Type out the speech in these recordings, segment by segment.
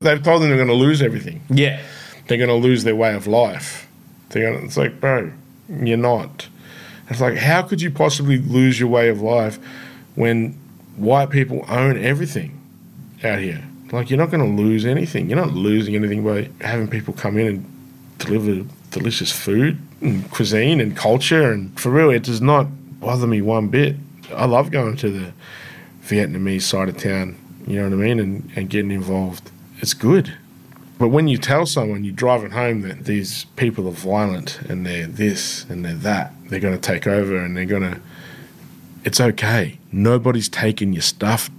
They've told them they're going to lose everything. Yeah. They're going to lose their way of life. They're going to, it's like, bro, you're not. It's like, how could you possibly lose your way of life when white people own everything out here? Like, you're not going to lose anything. You're not losing anything by having people come in and deliver delicious food and cuisine and culture. And for real, it does not bother me one bit. I love going to the Vietnamese side of town, you know what I mean, and, and getting involved it's good. But when you tell someone you're driving home that these people are violent and they're this and they're that, they're going to take over and they're going to. It's okay. Nobody's taking your stuff,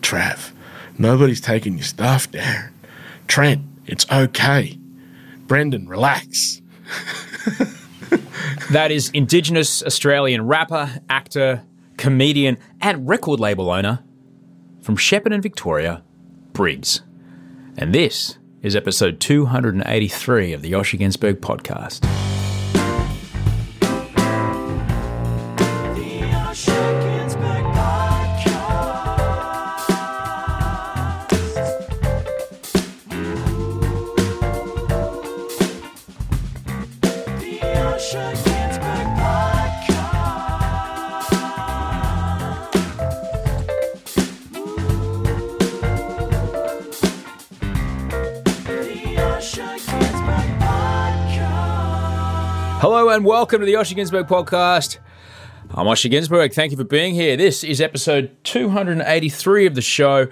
Trav. Nobody's taking your stuff, Darren. Trent, it's okay. Brendan, relax. that is Indigenous Australian rapper, actor, comedian, and record label owner from Shepparton, Victoria, Briggs. And this is episode 283 of the Osher Günsberg podcast. Welcome to the Osher Günsberg podcast. I'm Osher Günsberg. Thank you for being here. This is episode 283 of the show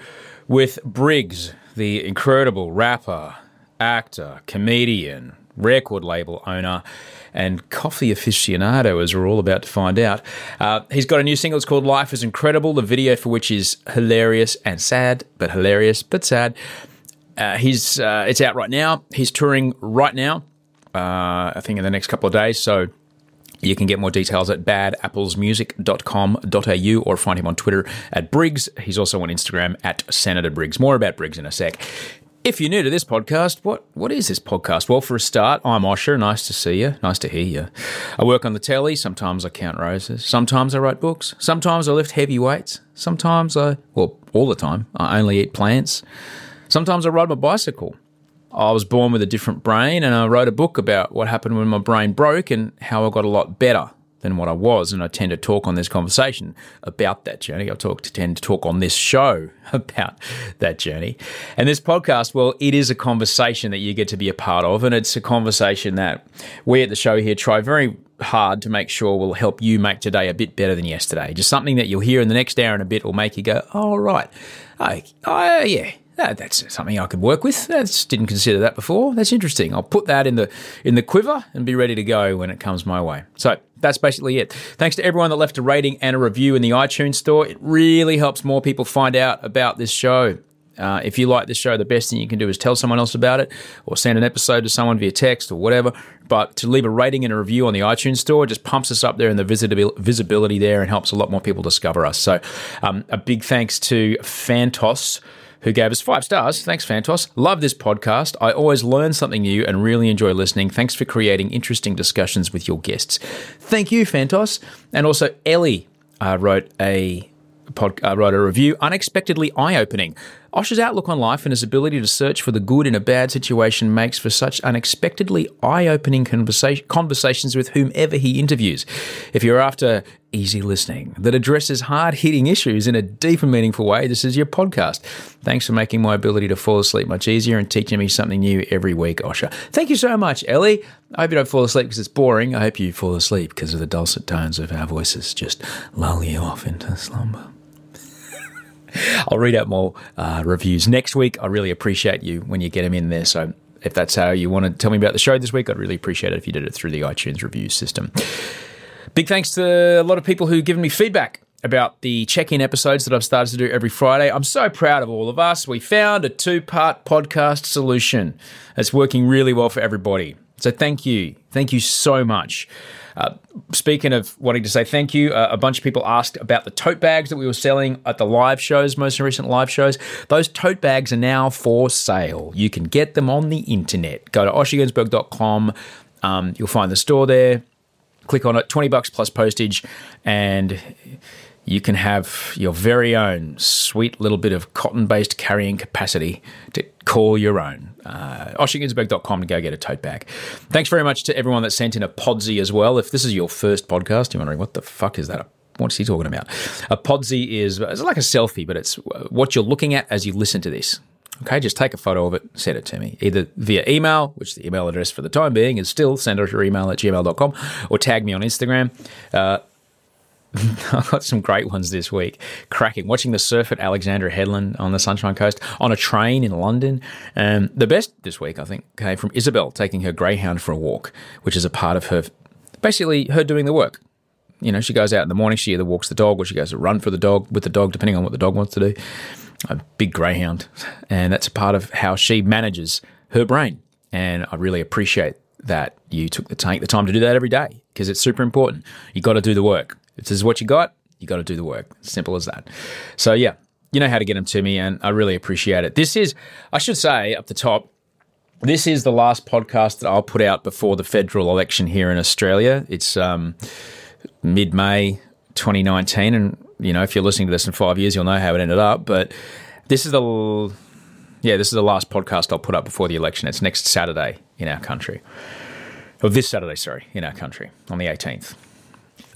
with Briggs, the incredible rapper, actor, comedian, record label owner, and coffee aficionado, as we're all about to find out. Uh, he's got a new single. It's called Life is Incredible, the video for which is hilarious and sad, but hilarious, but sad. Uh, he's uh, It's out right now. He's touring right now uh, I think in the next couple of days. So you can get more details at badapplesmusic.com.au or find him on Twitter at Briggs. He's also on Instagram at Senator Briggs. More about Briggs in a sec. If you're new to this podcast, what what is this podcast? Well, for a start, I'm Osher. Nice to see you. Nice to hear you. I work on the telly. Sometimes I count roses. Sometimes I write books. Sometimes I lift heavy weights. Sometimes I, well, all the time, I only eat plants. Sometimes I ride my bicycle. I was born with a different brain, and I wrote a book about what happened when my brain broke and how I got a lot better than what I was. And I tend to talk on this conversation about that journey. I talk to tend to talk on this show about that journey. And this podcast, well, it is a conversation that you get to be a part of, and it's a conversation that we at the show here try very hard to make sure will help you make today a bit better than yesterday. Just something that you'll hear in the next hour and a bit will make you go, "Oh, right, oh, oh yeah." That, that's something I could work with. That's didn't consider that before. That's interesting. I'll put that in the in the quiver and be ready to go when it comes my way. So that's basically it. Thanks to everyone that left a rating and a review in the iTunes store. It really helps more people find out about this show. Uh, if you like this show, the best thing you can do is tell someone else about it or send an episode to someone via text or whatever. But to leave a rating and a review on the iTunes store just pumps us up there in the visibility there and helps a lot more people discover us. So um, a big thanks to Fantos who gave us five stars. Thanks, Fantos. Love this podcast. I always learn something new and really enjoy listening. Thanks for creating interesting discussions with your guests. Thank you, Fantos. And also, Ellie uh, wrote a pod, uh, wrote a review. Unexpectedly eye opening. Osher's outlook on life and his ability to search for the good in a bad situation makes for such unexpectedly eye opening conversa- conversations with whomever he interviews. If you're after easy listening that addresses hard hitting issues in a deep and meaningful way, this is your podcast. Thanks for making my ability to fall asleep much easier and teaching me something new every week, Osher. Thank you so much, Ellie. I hope you don't fall asleep because it's boring. I hope you fall asleep because of the dulcet tones of our voices just lull you off into slumber. I'll read out more uh, reviews next week. I really appreciate you when you get them in there. So if that's how you want to tell me about the show this week, I'd really appreciate it if you did it through the iTunes review system. Big thanks to a lot of people who've given me feedback about the check in episodes that I've started to do every Friday. I'm so proud of all of us. We found a two part podcast solution that's working really well for everybody. So thank you. Thank you so much. Uh, speaking of wanting to say thank you, uh, a bunch of people asked about the tote bags that we were selling at the live shows, most recent live shows. Those tote bags are now for sale. You can get them on the internet. Go to oshergunsberg.com. Um, you'll find the store there. Click on it, 20 bucks plus postage, and you can have your very own sweet little bit of cotton based carrying capacity to call your own. Uh, OsherGunsberg.com to go get a tote bag. Thanks very much to everyone that sent in a Podsy as well. If this is your first podcast, you're wondering, what the fuck is that? What's he talking about? A Podsy is it's like a selfie, but it's what you're looking at as you listen to this. Okay, just take a photo of it, send it to me, either via email, which the email address for the time being is still send us your email at gmail.com, or tag me on Instagram. Uh, I've got some great ones this week. Cracking. Watching the surf at Alexandra Headland on the Sunshine Coast, on a train in London. Um, the best this week, I think, came from Isabel taking her greyhound for a walk, which is a part of her, basically, her doing the work. You know, she goes out in the morning, she either walks the dog or she goes to run for the dog with the dog, depending on what the dog wants to do. A big greyhound. And that's a part of how she manages her brain. And I really appreciate that you took the take the time to do that every day because it's super important. You've got to do the work. If this is what you got, you got to do the work. Simple as that. So yeah, you know how to get them to me, and I really appreciate it. This is, I should say, up the top. This is the last podcast that I'll put out before the federal election here in Australia. It's um, mid May 2019, and you know if you're listening to this in five years, you'll know how it ended up. But this is the yeah, this is the last podcast I'll put up before the election. It's next Saturday in our country. Or this Saturday, sorry, in our country on the 18th.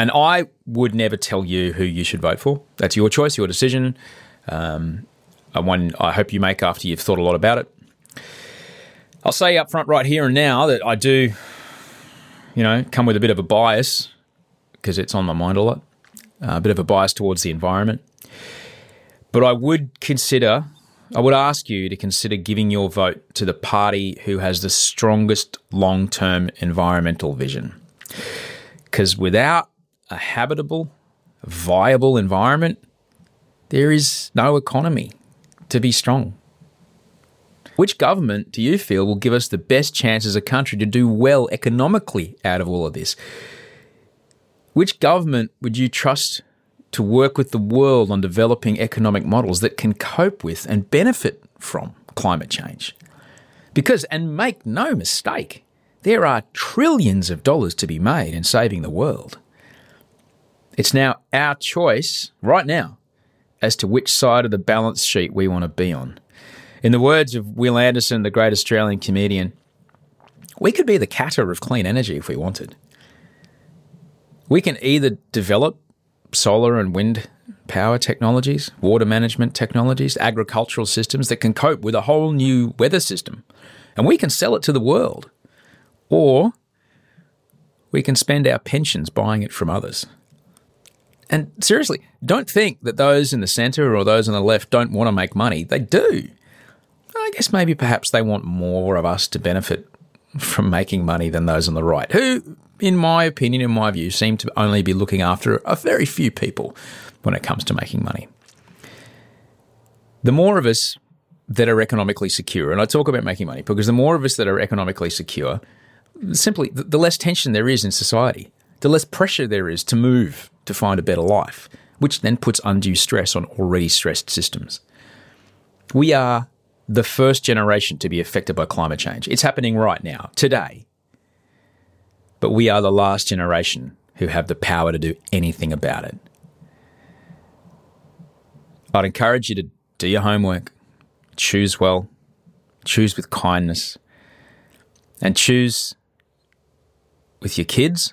And I would never tell you who you should vote for. That's your choice, your decision. Um, one I hope you make after you've thought a lot about it. I'll say up front right here and now that I do, you know, come with a bit of a bias because it's on my mind a lot, uh, a bit of a bias towards the environment. But I would consider, I would ask you to consider giving your vote to the party who has the strongest long term environmental vision. Because without a habitable, viable environment, there is no economy to be strong. Which government do you feel will give us the best chance as a country to do well economically out of all of this? Which government would you trust to work with the world on developing economic models that can cope with and benefit from climate change? Because, and make no mistake, there are trillions of dollars to be made in saving the world. It's now our choice, right now, as to which side of the balance sheet we want to be on. In the words of Will Anderson, the great Australian comedian, we could be the Qatar of clean energy if we wanted. We can either develop solar and wind power technologies, water management technologies, agricultural systems that can cope with a whole new weather system, and we can sell it to the world. Or we can spend our pensions buying it from others. And seriously, don't think that those in the centre or those on the left don't want to make money. They do. I guess maybe perhaps they want more of us to benefit from making money than those on the right, who, in my opinion, in my view, seem to only be looking after a very few people when it comes to making money. The more of us that are economically secure, and I talk about making money because the more of us that are economically secure, simply the less tension there is in society, the less pressure there is to move to find a better life, which then puts undue stress on already stressed systems. We are the first generation to be affected by climate change. It's happening right now, today. But we are the last generation who have the power to do anything about it. I'd encourage you to do your homework, choose well, choose with kindness, and choose with your kids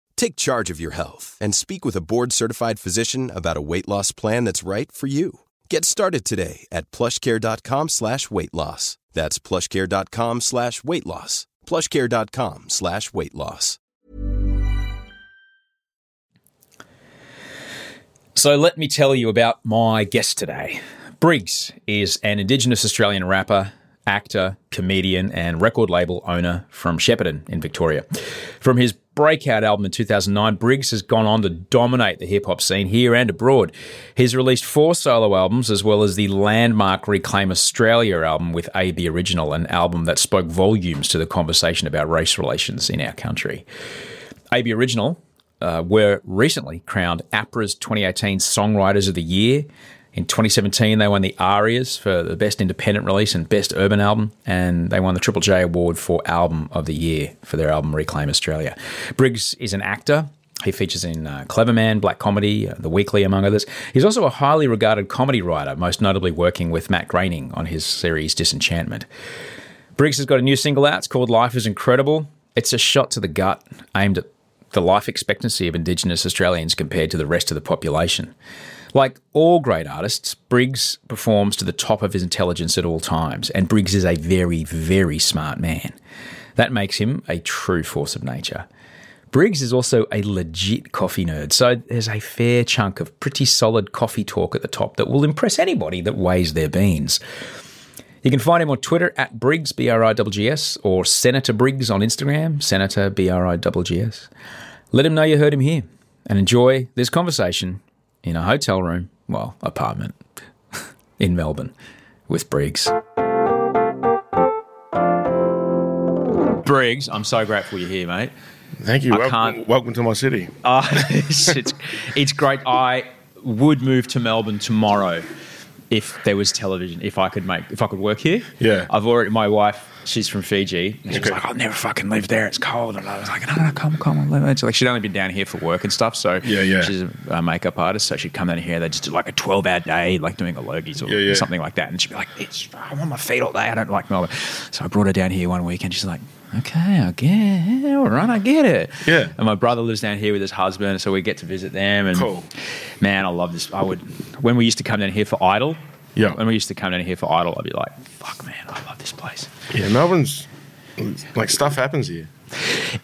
Take charge of your health and speak with a board certified physician about a weight loss plan that's right for you. Get started today at plushcare.com slash weight loss. That's plushcare.com slash weight loss. plushcare.com slash weight loss. So let me tell you about my guest today. Briggs is an Indigenous Australian rapper, actor, comedian, and record label owner from Shepparton in Victoria. From his breakout album in 2009, Briggs has gone on to dominate the hip hop scene here and abroad. He's released four solo albums as well as the landmark Reclaim Australia album with AB Original, an album that spoke volumes to the conversation about race relations in our country. AB Original uh, were recently crowned APRA's 2018 Songwriters of the Year. In 2017, they won the ARIAs for the Best Independent Release and Best Urban Album, and they won the Triple J Award for Album of the Year for their album Reclaim Australia. Briggs is an actor. He features in uh, Cleverman, Black Comedy, uh, The Weekly, among others. He's also a highly regarded comedy writer, most notably working with Matt Groening on his series Disenchantment. Briggs has got a new single out. It's called Life is Incredible. It's a shot to the gut aimed at the life expectancy of Indigenous Australians compared to the rest of the population. Like all great artists, Briggs performs to the top of his intelligence at all times, and Briggs is a very, very smart man. That makes him a true force of nature. Briggs is also a legit coffee nerd, so there's a fair chunk of pretty solid coffee talk at the top that will impress anybody that weighs their beans. You can find him on Twitter at Briggs, B R I G S, or Senator Briggs on Instagram, Senator B R I G S. Let him know you heard him here and enjoy this conversation in a hotel room, well, apartment in Melbourne with Briggs. Briggs, I'm so grateful you're here, mate. Thank you. I Welcome, welcome to my city. Uh, it's, it's, it's great. I would move to Melbourne tomorrow if there was television. If I could make, if I could work here. Yeah. I've already. My wife, she's from Fiji. And she was Okay. like, "I'll never fucking live there. It's cold." And I was like, "No, no, come, come on." live." It's like she'd only been down here for work and stuff. So Yeah, yeah. She's a, makeup artist, so she'd come down here. They'd just do like a twelve-hour day, like doing a logies or Yeah, yeah. something like that. And she'd be like, "It's I'm on my feet all day. I don't like Melbourne." So I brought her down here one week and She's like. Okay, I get it. all right. I get it. Yeah. And my brother lives down here with his husband, so we get to visit them. And Cool. man, I love this. I would when we used to come down here for Idol. Yeah. When we used to come down here for Idol, I'd be like, "Fuck, man, I love this place." Yeah, Melbourne's like stuff happens here.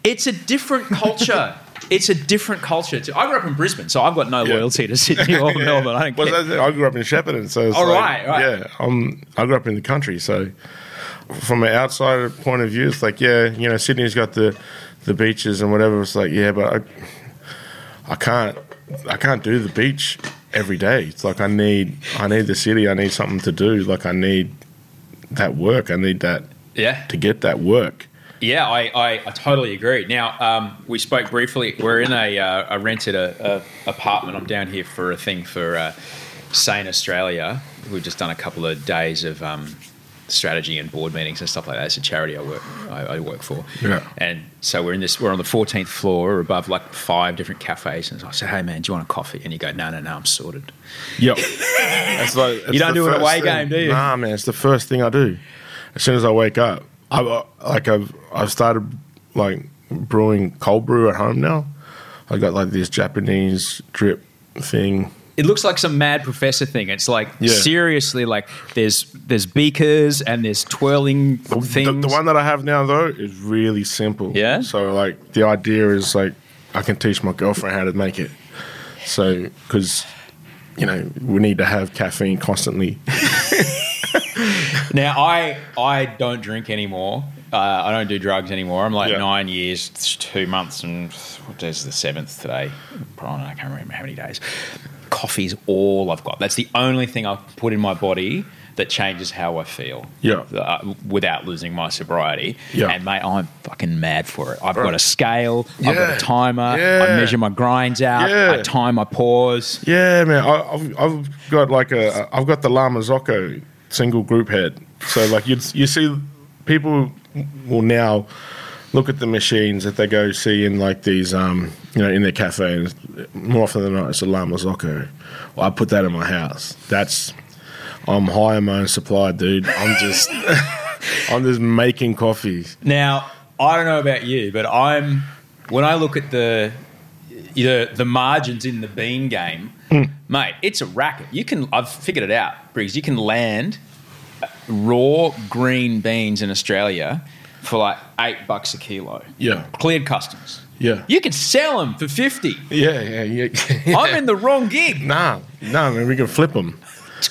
It's a different culture. it's a different culture. too. I grew up in Brisbane, so I've got no Yeah. loyalty to Sydney or Melbourne. I don't Well, care. I grew up in Shepparton, so it's Oh, like, right, right. yeah, um, I grew up in the country, so from an outsider point of view, it's like, yeah, you know, Sydney's got the the beaches and whatever. It's like, yeah, but I, I can't, I can't do the beach every day. It's like I need, I need the city. I need something to do. Like I need that work. I need that Yeah. to get that work. Yeah, I, I, I totally agree. Now, um, we spoke briefly. We're in a, uh, a rented a, a apartment. I'm down here for a thing for uh, Sane Australia. We've just done a couple of days of um, strategy and board meetings and stuff like that. It's a charity I work I, I work for. Yeah. And so we're in this. We're on the 14th floor, we're above like five different cafes. And I said, "Hey man, do you want a coffee?" And you go, "No, no, no, I'm sorted." Yep. That's like, it's You don't do an away thing. game, do you? Nah, man. It's the first thing I do. As soon as I wake up, I like I've I've started like brewing cold brew at home now. I got like this Japanese drip thing. It looks like some mad professor thing. It's like Yeah. seriously, like there's there's beakers and there's twirling The, things. the one that I have now though is really simple. Yeah? So like the idea is like I can teach my girlfriend how to make it. So because you know we need to have caffeine constantly. Now, I I don't drink anymore. Uh, I don't do drugs anymore. I'm like Yeah. nine years, two months, and what day is the seventh today? I can't remember how many days. Coffee's all I've got. That's the only thing I've put in my body that changes how I feel. Yeah. Uh, without losing my sobriety. Yeah. And mate, I'm fucking mad for it. I've got a scale. Yeah. I've got a timer. Yeah. I measure my grinds out. Yeah. I time my pause. Yeah, man. I, I've, I've got like a I've got the La Marzocco single group head. So like you you see people will now look at the machines that they go see in like these um you know in their cafe and more often than not it's a La Marzocco. Well, I put that in my house. That's I'm high on my own supply, dude. I'm just I'm just making coffee. Now, I don't know about you, but I'm when I look at the the the margins in the bean game, mate, it's a racket. You can I've figured it out, Briggs. You can land raw green beans in Australia for like eight bucks a kilo. Yeah. cleared customs. Yeah. You can sell them for fifty. Yeah, yeah, yeah. I'm in the wrong gig, Nah, nah, man, we can flip them.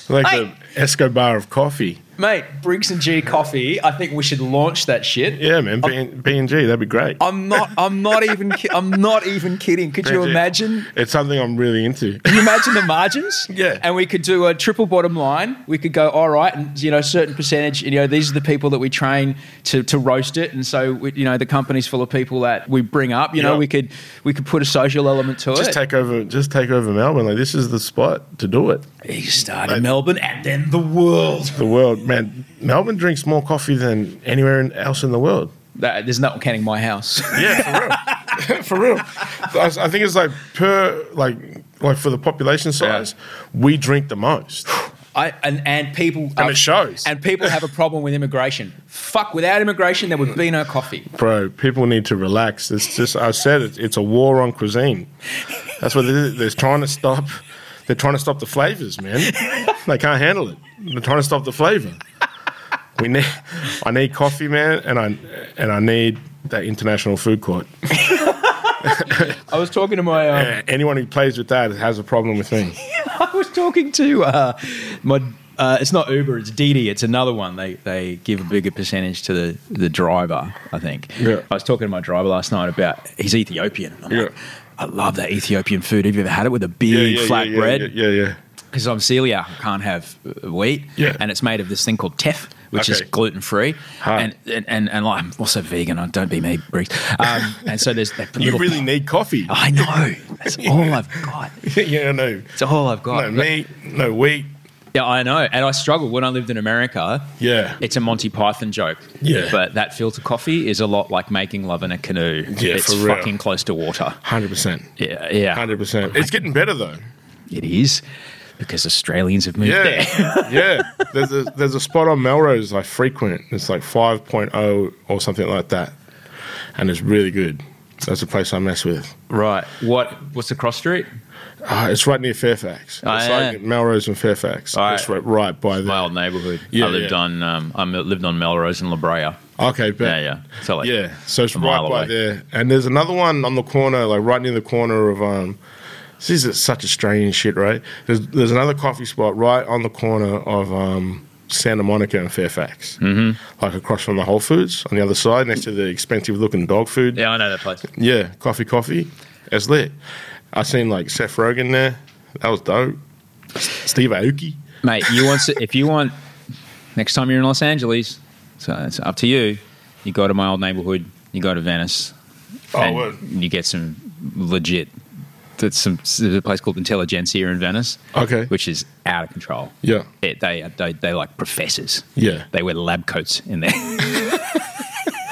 Like the Escobar of coffee. Mate. Briggs and G Coffee. I think we should launch that shit. Yeah, man, B and G, that'd be great. I'm not. I'm not even. ki- I'm not even kidding. Could you imagine? It's something I'm really into. Can you imagine the margins? Yeah. And we could do a triple bottom line. We could go, all right, and you know, certain percentage. You know, these are the people that we train to, to roast it, and so we, you know, the company's full of people that we bring up. You know, Yeah. we could we could put a social element to Just it. take over, just take over Melbourne. Like this is the spot to do it. you start in Melbourne and then the world. The world, man. Melbourne drinks more coffee than anywhere else in the world. That, there's not counting my house. Yeah, for real. for real. I I think it's like per like like for the population size, we drink the most. I, and, and people And it shows. And people have a problem with immigration. Fuck, without immigration, there would be no coffee. Bro, people need to relax. It's just I said it, it's a war on cuisine. That's what it is. They're trying to stop. They're trying to stop the flavors, man. They can't handle it. They're trying to stop the flavor. We need. I need coffee, man, and I and I need that international food court. I was talking to my. Um, anyone who plays with that has a problem with me. I was talking to uh, my. Uh, it's not Uber, it's Didi. It's another one. They they give a bigger percentage to the, the driver, I think. Yeah. I was talking to my driver last night about he's Ethiopian. Yeah. like, I love that Ethiopian food. Have you ever had it with a big flat yeah, bread? Yeah, yeah, yeah. Because I'm celiac, I can't have uh, wheat. Yeah. And it's made of this thing called teff, which is gluten free. Huh. And, and, and, and like, I'm also vegan. I Don't be me, Briggs. Um, and so there's that You really need coffee. I know. That's all I've got. yeah, no, It's all I've got. no meat, no wheat. Yeah, I know. And I struggled when I lived in America. Yeah. It's a Monty Python joke. Yeah. But that filter coffee is a lot like making love in a canoe. Yeah, it's for real. fucking close to water. Hundred percent. Yeah, yeah. Hundred percent. It's getting better though. It is because Australians have moved there. Yeah, yeah. There's a there's a spot on Melrose I frequent. It's like 5.0 or something like that, and it's really good. That's the place I mess with. right. What? What's the cross street? Uh, it's right near Fairfax. Oh, it's yeah. like Melrose and Fairfax. All It's right. right, by there. My old neighbourhood. Yeah, I lived yeah. on. Um, I lived on Melrose and La Brea. Okay, but Yeah, yeah. So like, yeah, so it's right by away. there. And there's another one on the corner, like right near the corner of um. This is such a strange shit, right? There's there's another coffee spot right on the corner of um, Santa Monica and Fairfax, mm-hmm. like across from the Whole Foods on the other side, next to the expensive looking dog food. Yeah, I know that place. Yeah, coffee, coffee. It's lit. I seen like Seth Rogen there. That was dope. Steve Aoki. mate. You want to, if you want next time you're in Los Angeles, so it's up to you. You go to my old neighborhood. You go to Venice. Oh, and word. you get some legit. That's some there's a place called Intelligentsia in Venice. Okay. which is out of control. Yeah. It, they they they like professors. Yeah. they wear lab coats in there.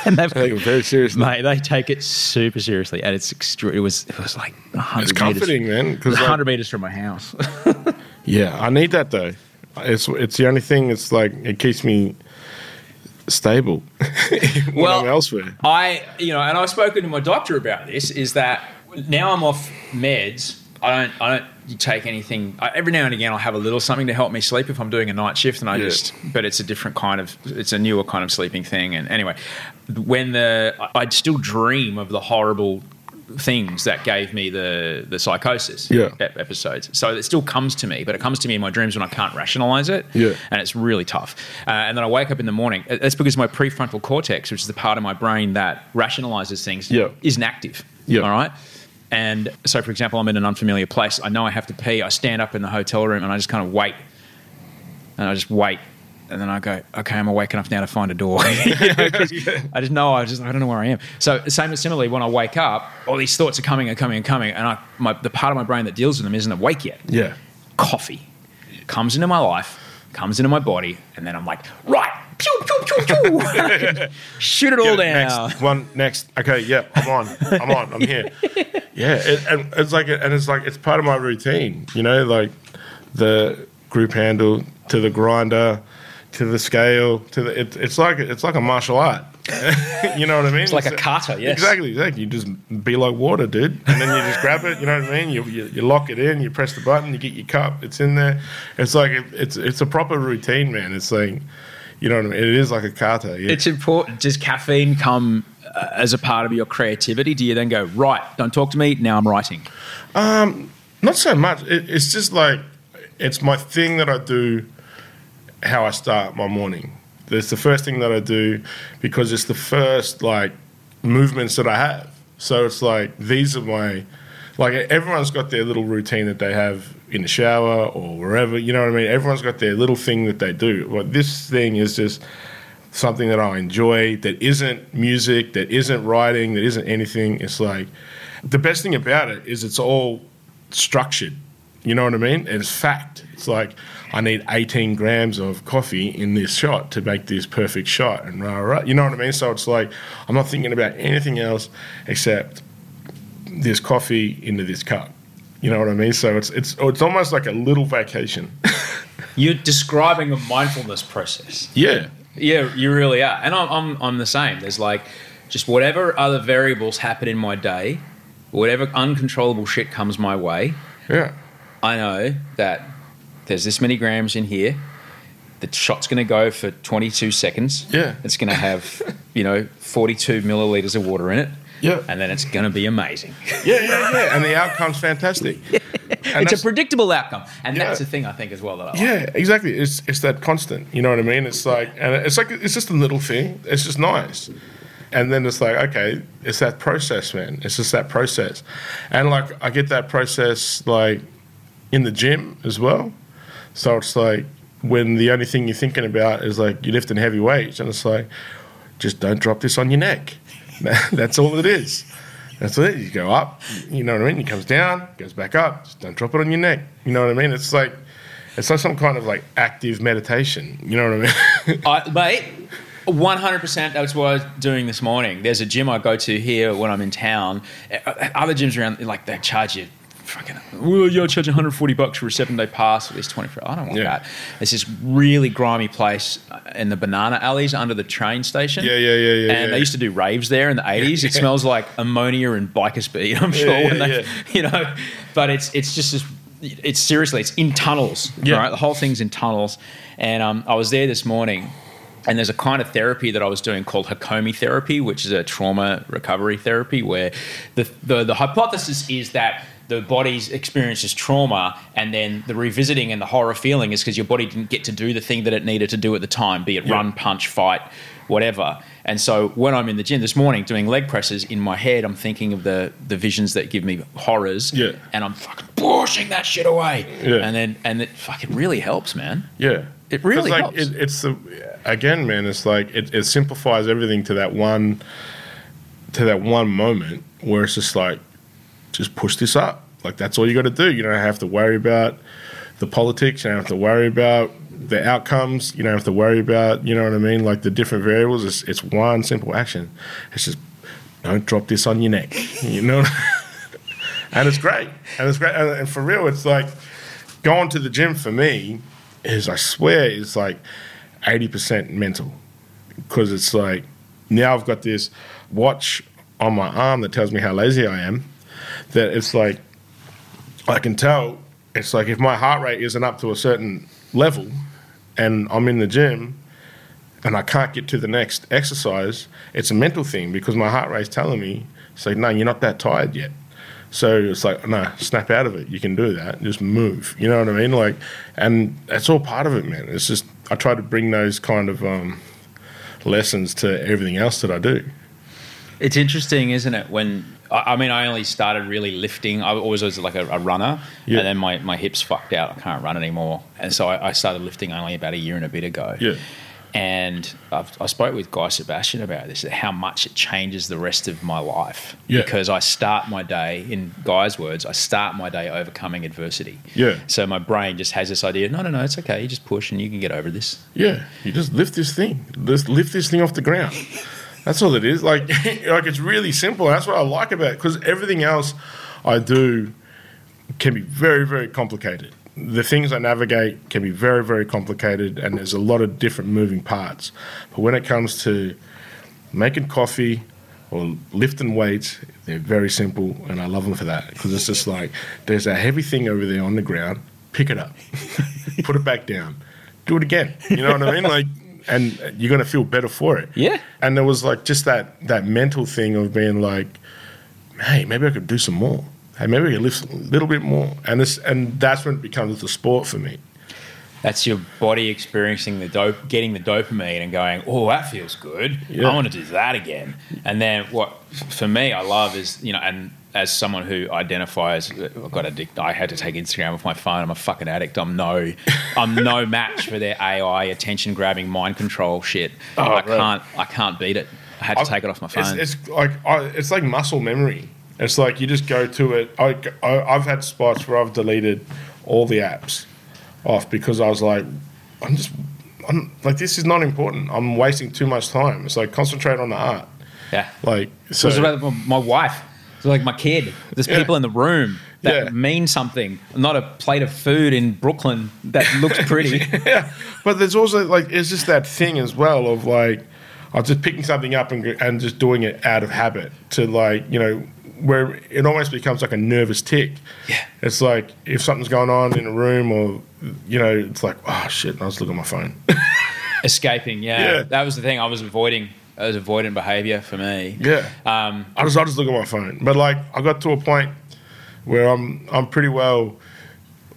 And they've, I take it very seriously. mate, they take it super seriously, and it's extre- It was it was like hundred. It's comforting, man. It was Because hundred meters from my house. Yeah, I need that though. It's it's the only thing. It's like it keeps me stable when Well- I'm elsewhere. I, you know, and I've spoken to my doctor about this. Is that now I'm off meds. I don't, I don't take anything. I, every now and again, I'll have a little something to help me sleep if I'm doing a night shift, and I Yeah. just. But it's a different kind of. It's a newer kind of sleeping thing. And anyway, when the I'd still dream of the horrible things that gave me the the psychosis Yeah. episodes. So it still comes to me, but it comes to me in my dreams when I can't rationalize it. Yeah. And it's really tough. Uh, and then I wake up in the morning. Uh, That's because my prefrontal cortex, which is the part of my brain that rationalizes things, Yeah. isn't active. Yeah. All right. And so, for example, I'm in an unfamiliar place. I know I have to pee. I stand up in the hotel room and I just kind of wait. And I just wait. And then I go, okay, I'm awake enough now to find a door. You know, 'cause I just know I just I don't know where I am. So same similarly, when I wake up, all these thoughts are coming and coming and coming, and I, my, the part of my brain that deals with them isn't awake yet Yeah, coffee comes into my life, comes into my body, and then I'm like, right, pew, pew, pew, pew. shoot it all down. Next one, next. Okay, yeah, I'm on. I'm on. I'm here. Yeah, it, and it's like, and it's like it's part of my routine. You know, like the group handle to the grinder to the scale to the. It, it's like it's like a martial art. you know what I mean? It's like a kata, yes. Exactly, exactly. You just be like water, dude, and then you just grab it. You know what I mean? You, you, you lock it in. You press the button. You get your cup. It's in there. It's like it, it's it's a proper routine, man. It's like you know what I mean. It is like a kata. Yeah. It's important. Does caffeine come uh, as a part of your creativity? Do you then go right? Don't talk to me. Now I'm writing. Um, Not so much. It, it's just like it's my thing that I do. How I start my morning. It's the first thing that I do because it's the first like movements that I have. So it's like these are my like everyone's got their little routine that they have in the shower or wherever. You know what I mean? Everyone's got their little thing that they do. Well, this thing is just something that I enjoy that isn't music, that isn't writing, that isn't anything. It's like the best thing about it is it's all structured. You know what I mean? And it's fact. It's like I need 18 grams of coffee in this shot to make this perfect shot, and rah rah. You know what I mean? So it's like I'm not thinking about anything else except this coffee into this cup. You know what I mean? So it's it's oh, it's almost like a little vacation. You're describing a mindfulness process. yeah. Yeah, you really are. And I'm, I'm, I'm the same. There's like just whatever other variables happen in my day, whatever uncontrollable shit comes my way, Yeah. I know that there's this many grams in here. The shot's going to go for 22 seconds. Yeah. It's going to have, you know, 42 milliliters of water in it. Yeah. And then it's going to be amazing. Yeah, yeah, yeah. And the outcome's fantastic. And it's a predictable outcome. And that's the thing I think as well that I like. Yeah, exactly. It's it's that constant. You know what I mean? It's like and it's like it's just a little thing. It's just nice. And then it's like, okay, it's that process, man. It's just that process. And like I get that process like in the gym as well. So it's like when the only thing you're thinking about is like you're lifting heavy weights and it's like just don't drop this on your neck. That's all it is. That's it. You go up, you know what I mean? It comes down, goes back up. Just don't drop it on your neck. You know what I mean? It's like it's like some kind of like active meditation. You know what I mean? I, mate, 100% that's what I was doing this morning. There's a gym I go to here when I'm in town. Uh, Other gyms around, like, they charge you fucking, well, you're charging 140 bucks for a seven day pass at least 24 I don't want Yeah. that. It's this really grimy place in the banana alleys under the train station. Yeah, yeah, yeah, yeah, And yeah. they used to do raves there in the 80s. It smells like ammonia and biker speed, I'm sure. yeah, when they, yeah. you know, but it's, it's just this, it's seriously, it's in tunnels, Yeah. right? The whole thing's in tunnels. And um, I was there this morning and there's a kind of therapy that I was doing called Hakomi therapy, which is a trauma recovery therapy, where the, the, the hypothesis is that the body's experiences trauma, and then the revisiting and the horror feeling is because your body didn't get to do the thing that it needed to do at the time, be it Yeah. run, punch, fight, whatever. And so when I'm in the gym this morning doing leg presses, in my head, I'm thinking of the the visions that give me horrors, Yeah. and I'm fucking pushing that shit away. Yeah. And then and it fucking really helps, man. yeah, It really like helps. It, it's the again, man. It's like it, it simplifies everything to that one to that one moment where it's just like just push this up. Like that's all you got to do. You don't have to worry about the politics. You don't have to worry about the outcomes. You don't have to worry about you know what I mean. Like the different variables. It's it's one simple action. It's just don't drop this on your neck. You know, and it's great. And it's great. And, and for real, it's like going to the gym for me is I swear is like eighty percent mental because it's like now I've got this watch on my arm that tells me how lazy I am. That it's like I can tell. It's like if my heart rate isn't up to a certain level, and I'm in the gym, and I can't get to the next exercise, it's a mental thing because my heart rate's telling me, it's like, no, you're not that tired yet. So it's like, no, snap out of it. You can do that. Just move. You know what I mean? Like, and that's all part of it, man. It's just I try to bring those kind of um, lessons to everything else that I do. It's interesting, isn't it? When I, I mean, I only started really lifting. I always was like a, a runner, Yeah. and then my, my hips fucked out. I can't run anymore, and so I, I started lifting only about a year and a bit ago. Yeah. And I've, I spoke with Guy Sebastian about this, how much it changes the rest of my life. Yeah. Because I start my day, in Guy's words, I start my day overcoming adversity. Yeah. So my brain just has this idea no, no, no, it's okay. You just push and you can get over this. Yeah, you just lift this thing. Just lift this thing off the ground. That's all it is. Like, like it's really simple. That's what I like about it because everything else I do can be very, very complicated. The things I navigate can be very, very complicated, and there's a lot of different moving parts. But when it comes to making coffee or lifting weights. They're very simple, and I love them for that because it's just like there's a heavy thing over there on the ground. Pick it up, put it back down, do it again. You know what I mean? Like, and you're gonna feel better for it. Yeah. And there was like just that that mental thing of being like, hey, maybe I could do some more. Hey, maybe I could lift a little bit more. And this and that's when it becomes the sport for me. That's your body experiencing the dope, getting the dopamine, and going, "Oh, that feels good. Yeah. I want to do that again." And then what for me, I love is you know, and as someone who identifies, I've got addicted. I had to take Instagram off my phone. I'm a fucking addict. I'm no, I'm no match for their AI attention grabbing mind control shit. Oh, I right. can't, I can't beat it. I had to I've- take it off my phone. It's, it's like I, it's like muscle memory. It's like you just go to it. I, I, I've had spots where I've deleted all the apps off because I was like, I'm just, I'm like, this is not important. I'm wasting too much time. It's like concentrate on the art. yeah. Like so. So it's about my wife. Like my kid. There's Yeah. people in the room that Yeah. mean something. Not a plate of food in Brooklyn that looks pretty. yeah, but there's also like it's just that thing as well of like I was just picking something up and and just doing it out of habit to like you know where it almost becomes like a nervous tick. Yeah. it's like if something's going on in a room or you know it's like oh shit, I was looking at my phone. Escaping, yeah. Yeah. That was the thing. I was avoiding. That was avoidant behavior for me. yeah, Um, I just I just look at my phone, but like I got to a point where I'm I'm pretty well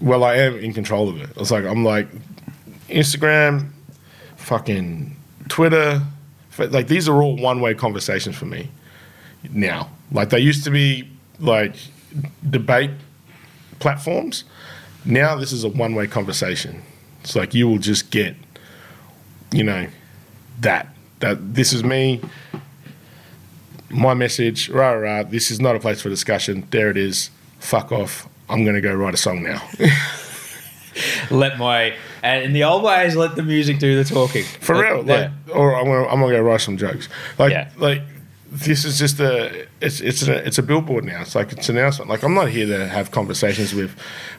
well I am in control of it. It's like I'm like Instagram, fucking Twitter, like these are all one way conversations for me now. Like they used to be like debate platforms. Now this is a one way conversation. It's like you will just get, you know, that that this is me. My message, rah rah. rah, This is not a place for discussion. There it is. Fuck off. I'm gonna go write a song now. let my and in the old ways, let the music do the talking. For Let- real, like, or I'm gonna, I'm gonna go write some jokes. Like, Yeah. like this is just a, it's, it's a, it's a billboard now. It's like it's an announcement. Like, I'm not here to have conversations with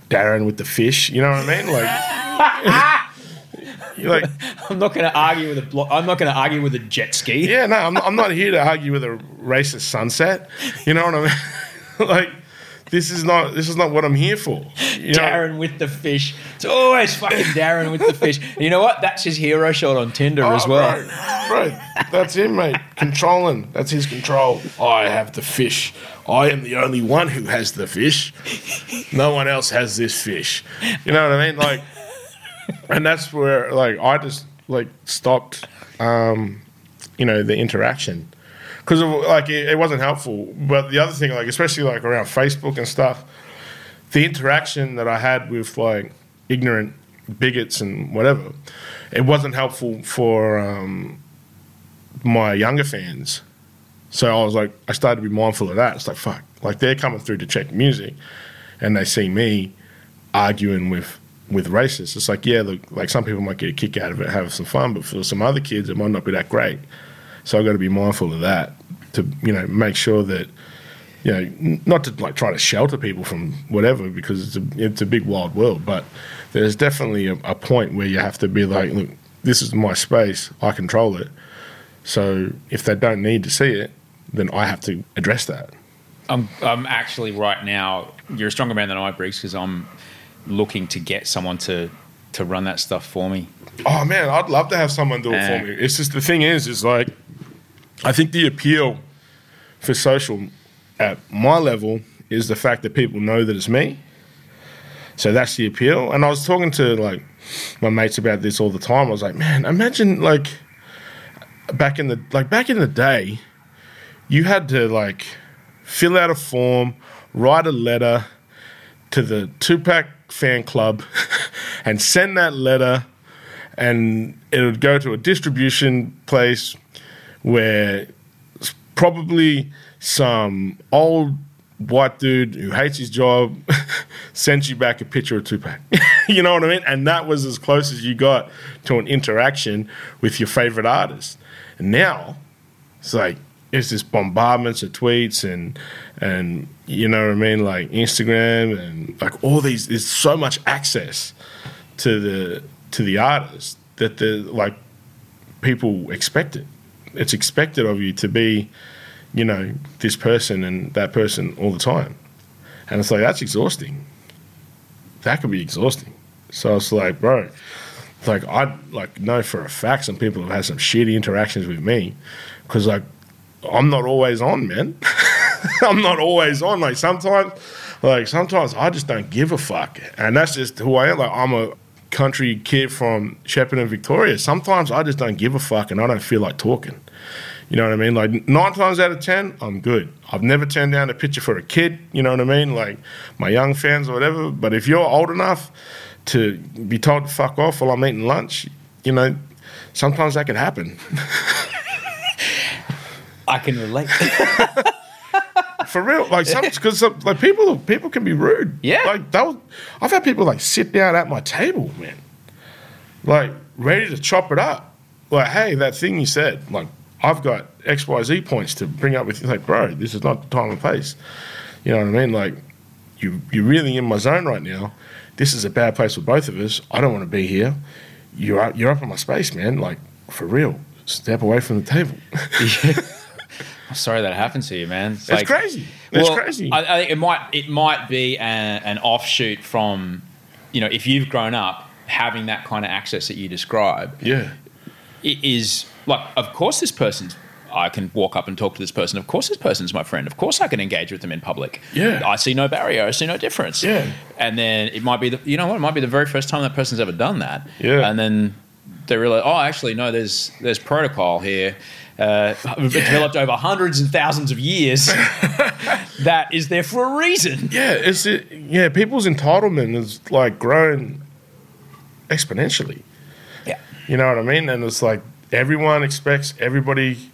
Darren with the fish. You know what I mean? Like, you're like, I'm not going to argue with a. Blo- I'm not going to argue with a jet ski. yeah, no, I'm, I'm not here to argue with a racist sunset. You know what I mean? like, this is not, this is not what I'm here for. You know? Darren with the fish. It's always fucking Darren with the fish. You know what? That's his hero shot on Tinder oh, as Oh, well. Right, right. That's him, mate. Controlling. That's his control. I have the fish. I am the only one who has the fish. No one else has this fish. You know what I mean? Like, and that's where, like, I just like stopped, um, you know, the interaction because like it, it wasn't helpful. But the other thing, like, especially like around Facebook and stuff, the interaction that I had with like ignorant bigots and whatever, it wasn't helpful for um, my younger fans. So I was like, I started to be mindful of that. It's like, fuck, like they're coming through to check music, and they see me arguing with with racists. It's like, yeah, look, like some people might get a kick out of it, have some fun, but for some other kids, it might not be that great. So I've got to be mindful of that to you know make sure that you know not to like try to shelter people from whatever because it's a it's a big wild world, but there's definitely a, a point where you have to be like, look, this is my space, I control it. So if they don't need to see it, then I have to address that. I'm, I'm actually right now. You're a stronger man than I, Briggs, because I'm looking to get someone to to run that stuff for me. Oh man, I'd love to have someone do it Uh. for me. It's just the thing is, is like, I think the appeal for social at my level is the fact that people know that it's me. So that's the appeal. And I was talking to like my mates about this all the time. I was like, man, imagine like back in the like back in the day, you had to like fill out a form, write a letter to the Tupac fan club, and send that letter and it would go to a distribution place where probably some old white dude who hates his job sent you back a picture of Tupac. you know what I mean? And that was as close as you got to an interaction with your favorite artist. And now it's like it's just bombardments of tweets and and you know what I mean, like Instagram and like all these. There's so much access to the to the artist that the like people expect it. it's expected of you to be, you know, this person and that person all the time, and it's like that's exhausting. That could be exhausting. So it's like, bro, like I like know for a fact some people have had some shitty interactions with me because like I'm not always on, man. I'm not always on. Like sometimes, like sometimes I just don't give a fuck, and that's just who I am. Like I'm a country kid from Shepparton, Victoria. Sometimes I just don't give a fuck, and I don't feel like talking. You know what I mean? Like nine times out of ten, I'm good. I've never turned down a picture for a kid. You know what I mean? Like my young fans or whatever. But if you're old enough to be told to fuck off while I'm eating lunch, you know, sometimes that can happen. I can relate. For real, like because like people people can be rude. Yeah. like that. Was, I've had people like sit down at my table, man, like ready to chop it up. Like, hey, that thing you said, like I've got X Y Z points to bring up with you. Like, bro, this is not the time and place. You know what I mean? Like, you you're really in my zone right now. This is a bad place for both of us. I don't want to be here. You're up, you're up in my space, man. Like for real. Step away from the table. I'm sorry that happened to you, man. It's It's crazy. It's well, crazy. I, I think it might it might be a, an offshoot from, you know, if you've grown up having that kind of access that you describe. yeah. It is like, of course, this person's. I can walk up and talk to this person. Of course, this person's my friend. Of course, I can engage with them in public. Yeah. I see no barrier. I see no difference. Yeah. And then it might be the you know what? It might be the very first time that person's ever done that. Yeah. And then they realize, oh, actually, no. There's there's protocol here. Uh, developed over hundreds and thousands of years that is there for a reason. Yeah, it's it, yeah. People's entitlement is like grown exponentially. Yeah. You know what I mean? And it's like everyone expects everybody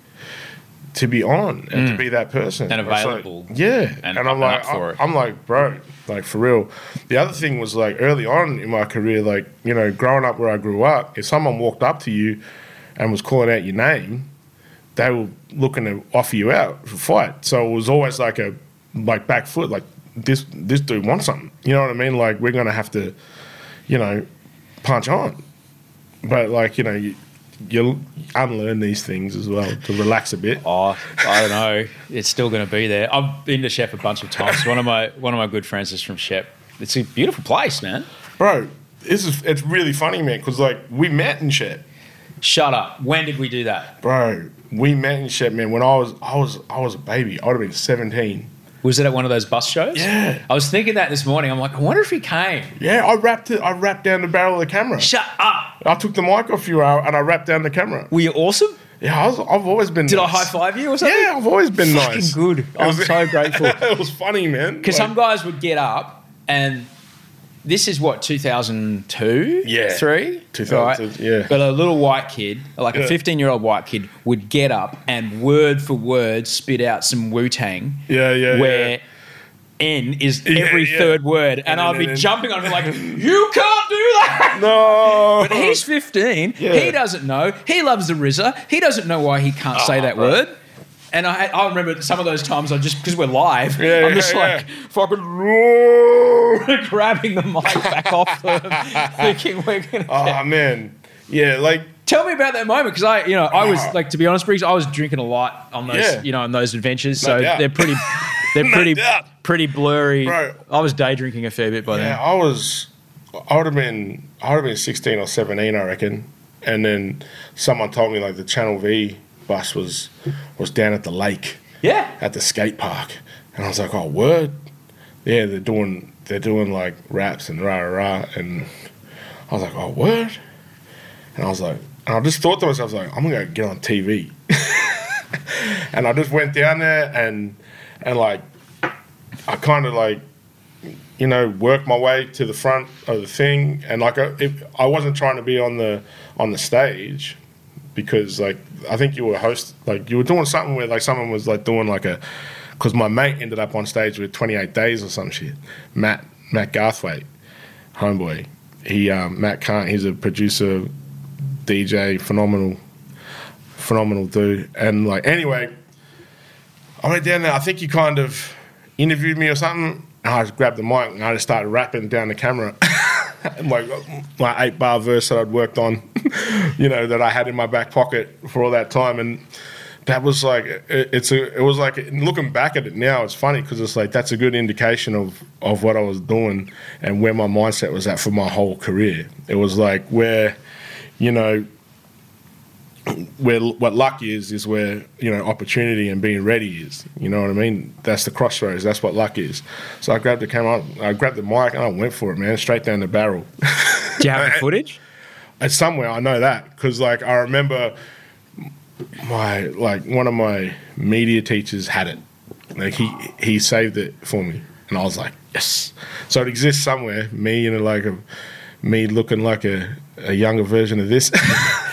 to be on and to be that person Mm. And It's like- available yeah, and and, I'm like, I'm, it. I'm like, bro, like for real. The other thing was like early on in my career, like you know, growing up where I grew up, if someone walked up to you and was calling out your name, they were looking to offer you out for a fight. So it was always like a like back foot, like this this dude wants something. You know what I mean? Like we're gonna have to, you know, punch on. But like you know, you, you unlearn these things as well to relax a bit. Oh, I don't know. It's still going to be there. I've been to Shep a bunch of times. One of my one of my good friends is from Shep. It's a beautiful place, man. Bro, this is it's really funny, man, because like we met in Shep. Shut up. When did we do that? Bro, we met in shit, man. When I was I was I was a baby. I would have been seventeen. Was it at one of those bus shows? Yeah. I was thinking that this morning. I'm like, I wonder if he came. Yeah, I wrapped it. I wrapped down the barrel of the camera. Shut up. I took the mic off you uh, and I wrapped down the camera. Were you awesome? Yeah, I was, I've always been. Did I high five you or something? Yeah, I've always been Fucking nice. good. I'm was- so grateful. it was funny, man. Because Like, some guys would get up and this is what 2002, Yeah. three, 2002, yeah. But a little white kid, like a 15 year old white kid, would get up and word for word spit out some Wu Tang. Yeah, yeah, Where yeah. N is every yeah. third word, and, then- be and jumping on him like, "You can't do that." no, But he's 15. Yeah. He doesn't know. He loves the RZA. He doesn't know why he can't say Oh, that bro. word. And I, I remember some of those times I just because we're live, Yeah, I'm just yeah, like yeah. fucking grabbing the mic back off them, thinking we're gonna. Oh man, yeah, like Tell me about that moment because I, you know, I was Oh. like to be honest, Briggs, I was drinking a lot on those, Yeah. you know, on those adventures. No so doubt. they're pretty, they're pretty, pretty blurry. Bro. I was day drinking a fair bit by yeah, then. I was, I would have been, I would have been sixteen or seventeen, I reckon. And then someone told me like the Channel V bus was was down at the lake. Yeah. at the skate park, and I was like, oh word, yeah, they're doing they're doing like raps and rah rah rah, and I was like, oh word, and I was like, and I just thought to myself, like, I'm gonna go get on TV, and I just went down there and and like I kind of like you know worked my way to the front of the thing, and like I wasn't trying to be on the on the stage because like I think you were host like you were doing something where like someone was like doing like a because my mate ended up on stage with 28 days or some shit. Matt Matt Garthwaite, homeboy. He um, Matt Kant. He's a producer, DJ, phenomenal, phenomenal dude. And like anyway, I went down there. I think he kind of interviewed me or something. And I just grabbed the mic and I just started rapping down the camera. like my eight bar verse that I'd worked on, you know, that I had in my back pocket for all that time, and that was like it, it's a it was like looking back at it now, it's funny because it's like that's a good indication of of what I was doing and where my mindset was at for my whole career. It was like where, you know. Where what luck is is where you know opportunity and being ready is. You know what I mean? That's the crossroads. That's what luck is. So I grabbed the camera, I grabbed the mic, and I went for it, man, straight down the barrel. Do you have the footage? It's somewhere I know that because like I remember my like one of my media teachers had it. Like he he saved it for me, and I was like, yes. So it exists somewhere. Me you know, like a me looking like a, a younger version of this.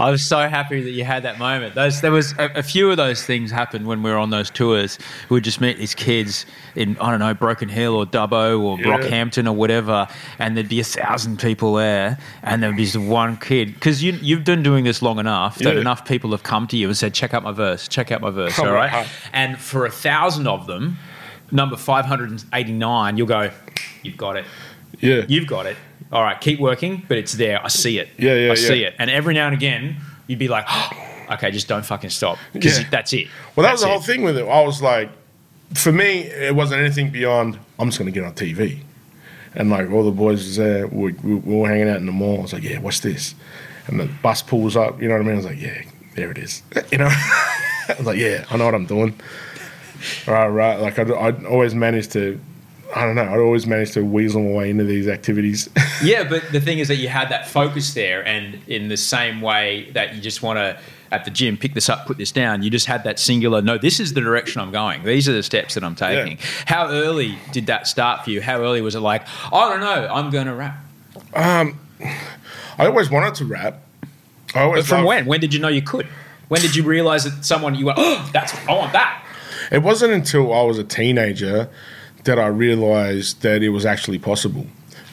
I was so happy that you had that moment. Those, there was a, a, few of those things happened when we were on those tours. We would just meet these kids in I don't know Broken Hill or Dubbo or yeah. Rockhampton or whatever, and there'd be a thousand people there, and there'd be this one kid because you you've been doing this long enough that yeah. enough people have come to you and said, "Check out my verse, check out my verse." all right, and for a thousand of them, number five hundred and eighty nine, you'll go, "You've got it." Yeah, you've got it all right, keep working, but it's there. I see it. Yeah, yeah, I yeah. see it. And every now and again, you'd be like, oh, okay, just don't fucking stop because yeah. that's it. Well, that that's was the it. whole thing with it. I was like, for me, it wasn't anything beyond. I'm just going to get on TV, and like all the boys was there. We, we, we were hanging out in the mall. I was like, yeah, what's this? And the bus pulls up. You know what I mean? I was like, yeah, there it is. You know, I was like, yeah, I know what I'm doing. Right, right. Like I, I always managed to I don't know. I'd always manage to weasel my way into these activities. yeah, but the thing is that you had that focus there, and in the same way that you just want to at the gym pick this up, put this down, you just had that singular. No, this is the direction I'm going. These are the steps that I'm taking. Yeah. How early did that start for you? How early was it? Like, I don't know. I'm going to rap. Um, I always wanted to rap. I always. But from loved- when? When did you know you could? When did you realize that someone you went, oh, that's I want that. It wasn't until I was a teenager that I realized that it was actually possible.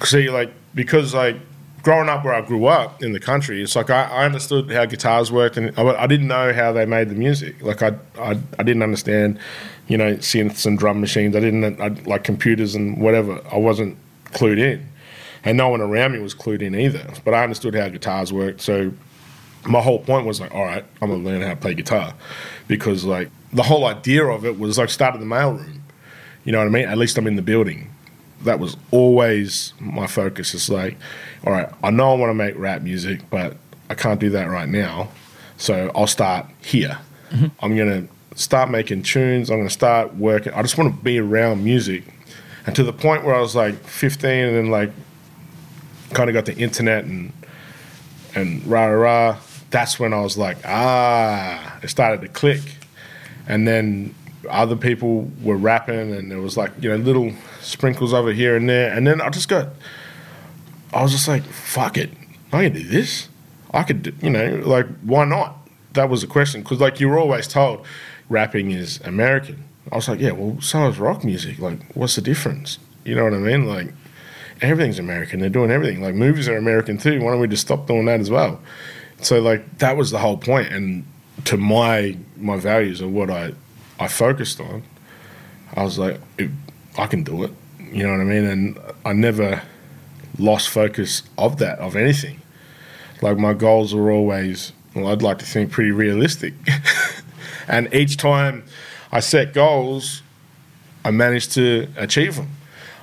See, like because like growing up where I grew up in the country, it's like I, I understood how guitars worked, and I, I, didn't know how they made the music. Like I, I, I didn't understand, you know, synths and drum machines. I didn't I, like computers and whatever. I wasn't clued in, and no one around me was clued in either. But I understood how guitars worked, so my whole point was like, all right, I'm gonna learn how to play guitar, because like the whole idea of it was like start in the mailroom you know what I mean? At least I'm in the building. That was always my focus. It's like, all right, I know I want to make rap music, but I can't do that right now. So I'll start here. Mm-hmm. I'm going to start making tunes. I'm going to start working. I just want to be around music. And to the point where I was like 15 and then like kind of got the internet and and rah rah rah. That's when I was like, ah, it started to click. And then other people were rapping, and there was like you know little sprinkles over here and there, and then I just got, I was just like, fuck it, I can do this. I could, you know, like why not? That was the question because like you were always told, rapping is American. I was like, yeah, well, so is rock music. Like, what's the difference? You know what I mean? Like, everything's American. They're doing everything. Like, movies are American too. Why don't we just stop doing that as well? So, like, that was the whole point. And to my my values of what I I focused on, I was like, I can do it. You know what I mean? And I never lost focus of that, of anything. Like my goals were always, well, I'd like to think pretty realistic. and each time I set goals, I managed to achieve them.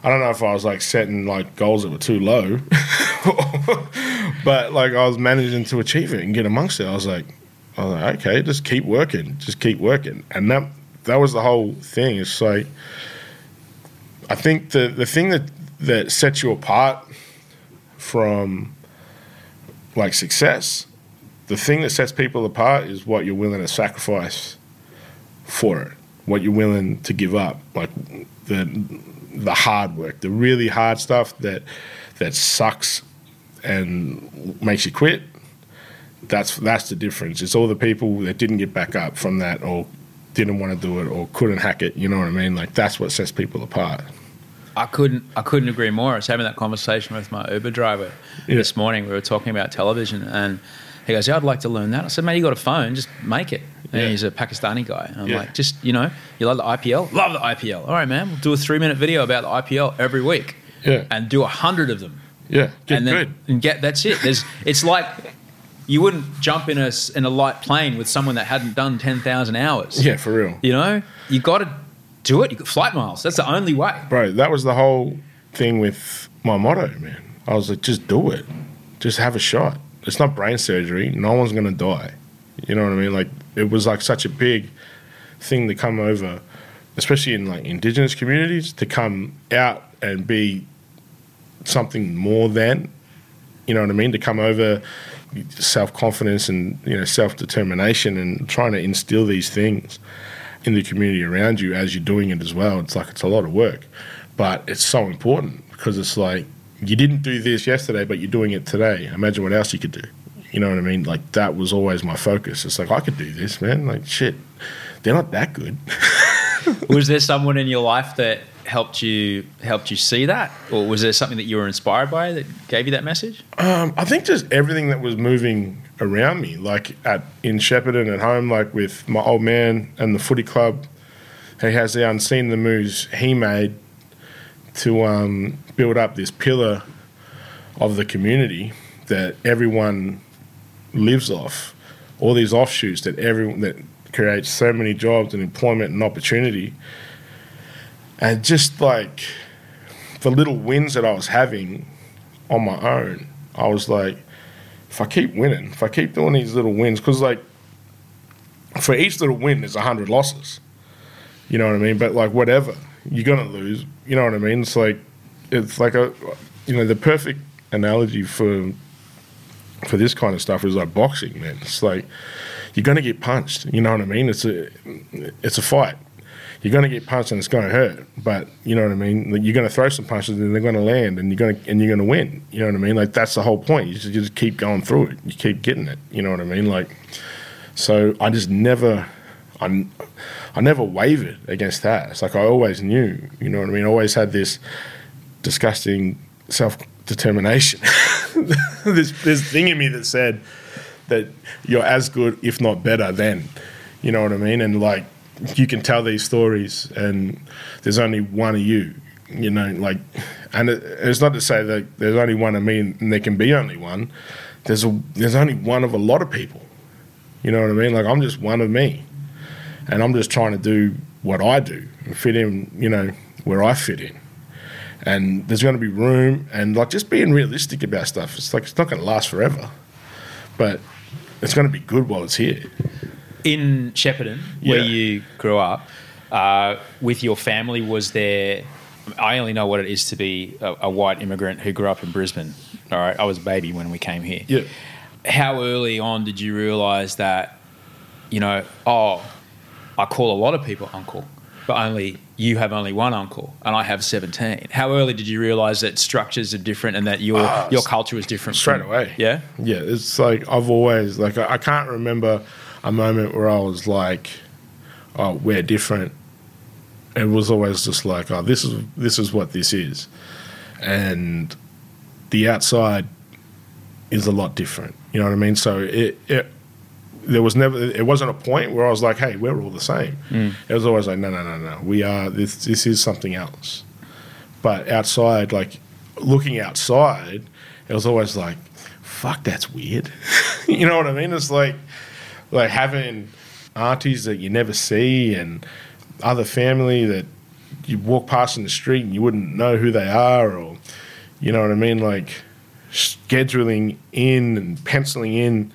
I don't know if I was like setting like goals that were too low, but like I was managing to achieve it and get amongst it. I was like, I was like, okay, just keep working, just keep working, and that that was the whole thing. It's like I think the the thing that that sets you apart from like success, the thing that sets people apart is what you're willing to sacrifice for it, what you're willing to give up, like the the hard work, the really hard stuff that that sucks and makes you quit. That's that's the difference. It's all the people that didn't get back up from that or didn't want to do it or couldn't hack it. You know what I mean? Like that's what sets people apart. I couldn't. I couldn't agree more. I was having that conversation with my Uber driver yeah. this morning. We were talking about television, and he goes, "Yeah, I'd like to learn that." I said, "Man, you got a phone? Just make it." And yeah. he's a Pakistani guy, and I'm yeah. like, "Just you know, you love the IPL? Love the IPL. All right, man. We'll do a three minute video about the IPL every week, yeah, and do a hundred of them." Yeah, get and then good. and get that's it. There's it's like you wouldn't jump in a in a light plane with someone that hadn't done ten thousand hours. Yeah, for real. You know, you got to do it. You got flight miles. That's the only way. Bro, that was the whole thing with my motto, man. I was like, just do it. Just have a shot. It's not brain surgery. No one's going to die. You know what I mean? Like, it was like such a big thing to come over, especially in like indigenous communities, to come out and be something more than, you know what I mean? To come over self confidence and, you know, self determination and trying to instill these things in the community around you as you're doing it as well. It's like it's a lot of work, but it's so important because it's like you didn't do this yesterday, but you're doing it today. Imagine what else you could do. You know what I mean? Like that was always my focus. It's like I could do this, man. Like shit, they're not that good. Was there someone in your life that helped you helped you see that, or was there something that you were inspired by that gave you that message? Um, I think just everything that was moving around me, like at in Shepparton at home, like with my old man and the footy club. He has the unseen the moves he made to um, build up this pillar of the community that everyone lives off. All these offshoots that everyone that creates so many jobs and employment and opportunity. And just like the little wins that I was having on my own, I was like, if I keep winning, if I keep doing these little wins, because like for each little win, there's a hundred losses. You know what I mean? But like whatever, you're gonna lose. You know what I mean? It's like it's like a you know the perfect analogy for for this kind of stuff is like boxing, man. It's like you're gonna get punched. You know what I mean? It's a it's a fight. You're gonna get punched and it's gonna hurt, but you know what I mean. Like, you're gonna throw some punches and they're gonna land, and you're gonna and you're gonna win. You know what I mean? Like that's the whole point. You just, you just keep going through it. You keep getting it. You know what I mean? Like so, I just never. I, I never wavered against that. It's like I always knew, you know what I mean? I always had this disgusting self determination. this this thing in me that said that you're as good, if not better, than. You know what I mean? And like you can tell these stories, and there's only one of you. You know, like, and it, it's not to say that there's only one of me, and there can be only one. There's a there's only one of a lot of people. You know what I mean? Like I'm just one of me, and I'm just trying to do what I do and fit in. You know where I fit in and there's going to be room and like just being realistic about stuff. It's like it's not going to last forever, but it's going to be good while it's here. In Shepparton, where Yeah. you grew up, uh, with your family, was there? I only know what it is to be a, a white immigrant who grew up in Brisbane. All right, I was a baby when we came here. Yeah, How early on did you realise that? You know, oh, I call a lot of people uncle, but only you have only one uncle, and I have seventeen. How early did you realise that structures are different and that your Ah, your culture is different? straight from- away. Yeah. yeah. It's like I've always like I, I can't remember a moment where I was like, "Oh, we're different." It was always just like, "Oh, this is this is what this is," and the outside is a lot different. You know what I mean? So it, it there was never it wasn't a point where I was like, "Hey, we're all the same." Mm. It was always like, "No, no, no, no. We are this. This is something else." But outside, like looking outside, it was always like, "Fuck, that's weird." you know what I mean? It's like like having aunties that you never see and other family that you walk past in the street and you wouldn't know who they are, or you know what I mean, like scheduling in and penciling in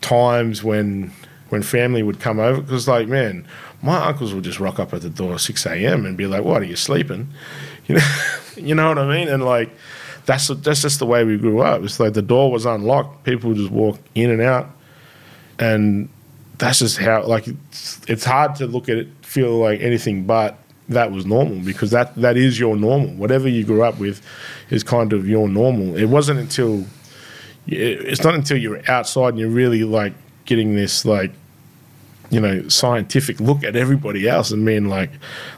times when when family would come over. Because like man my uncles would just rock up at the door at 6 a.m and be like what are you sleeping? You know you know what i mean? And like that's that's just the way we grew up. It's like the door was unlocked. People would just walk in and out and that's just how like it's, it's hard to look at it feel like anything but that was normal because that that is your normal. Whatever you grew up with is kind of your normal. It wasn't until it's not until you're outside and you're really like getting this like you know scientific look at everybody else and being like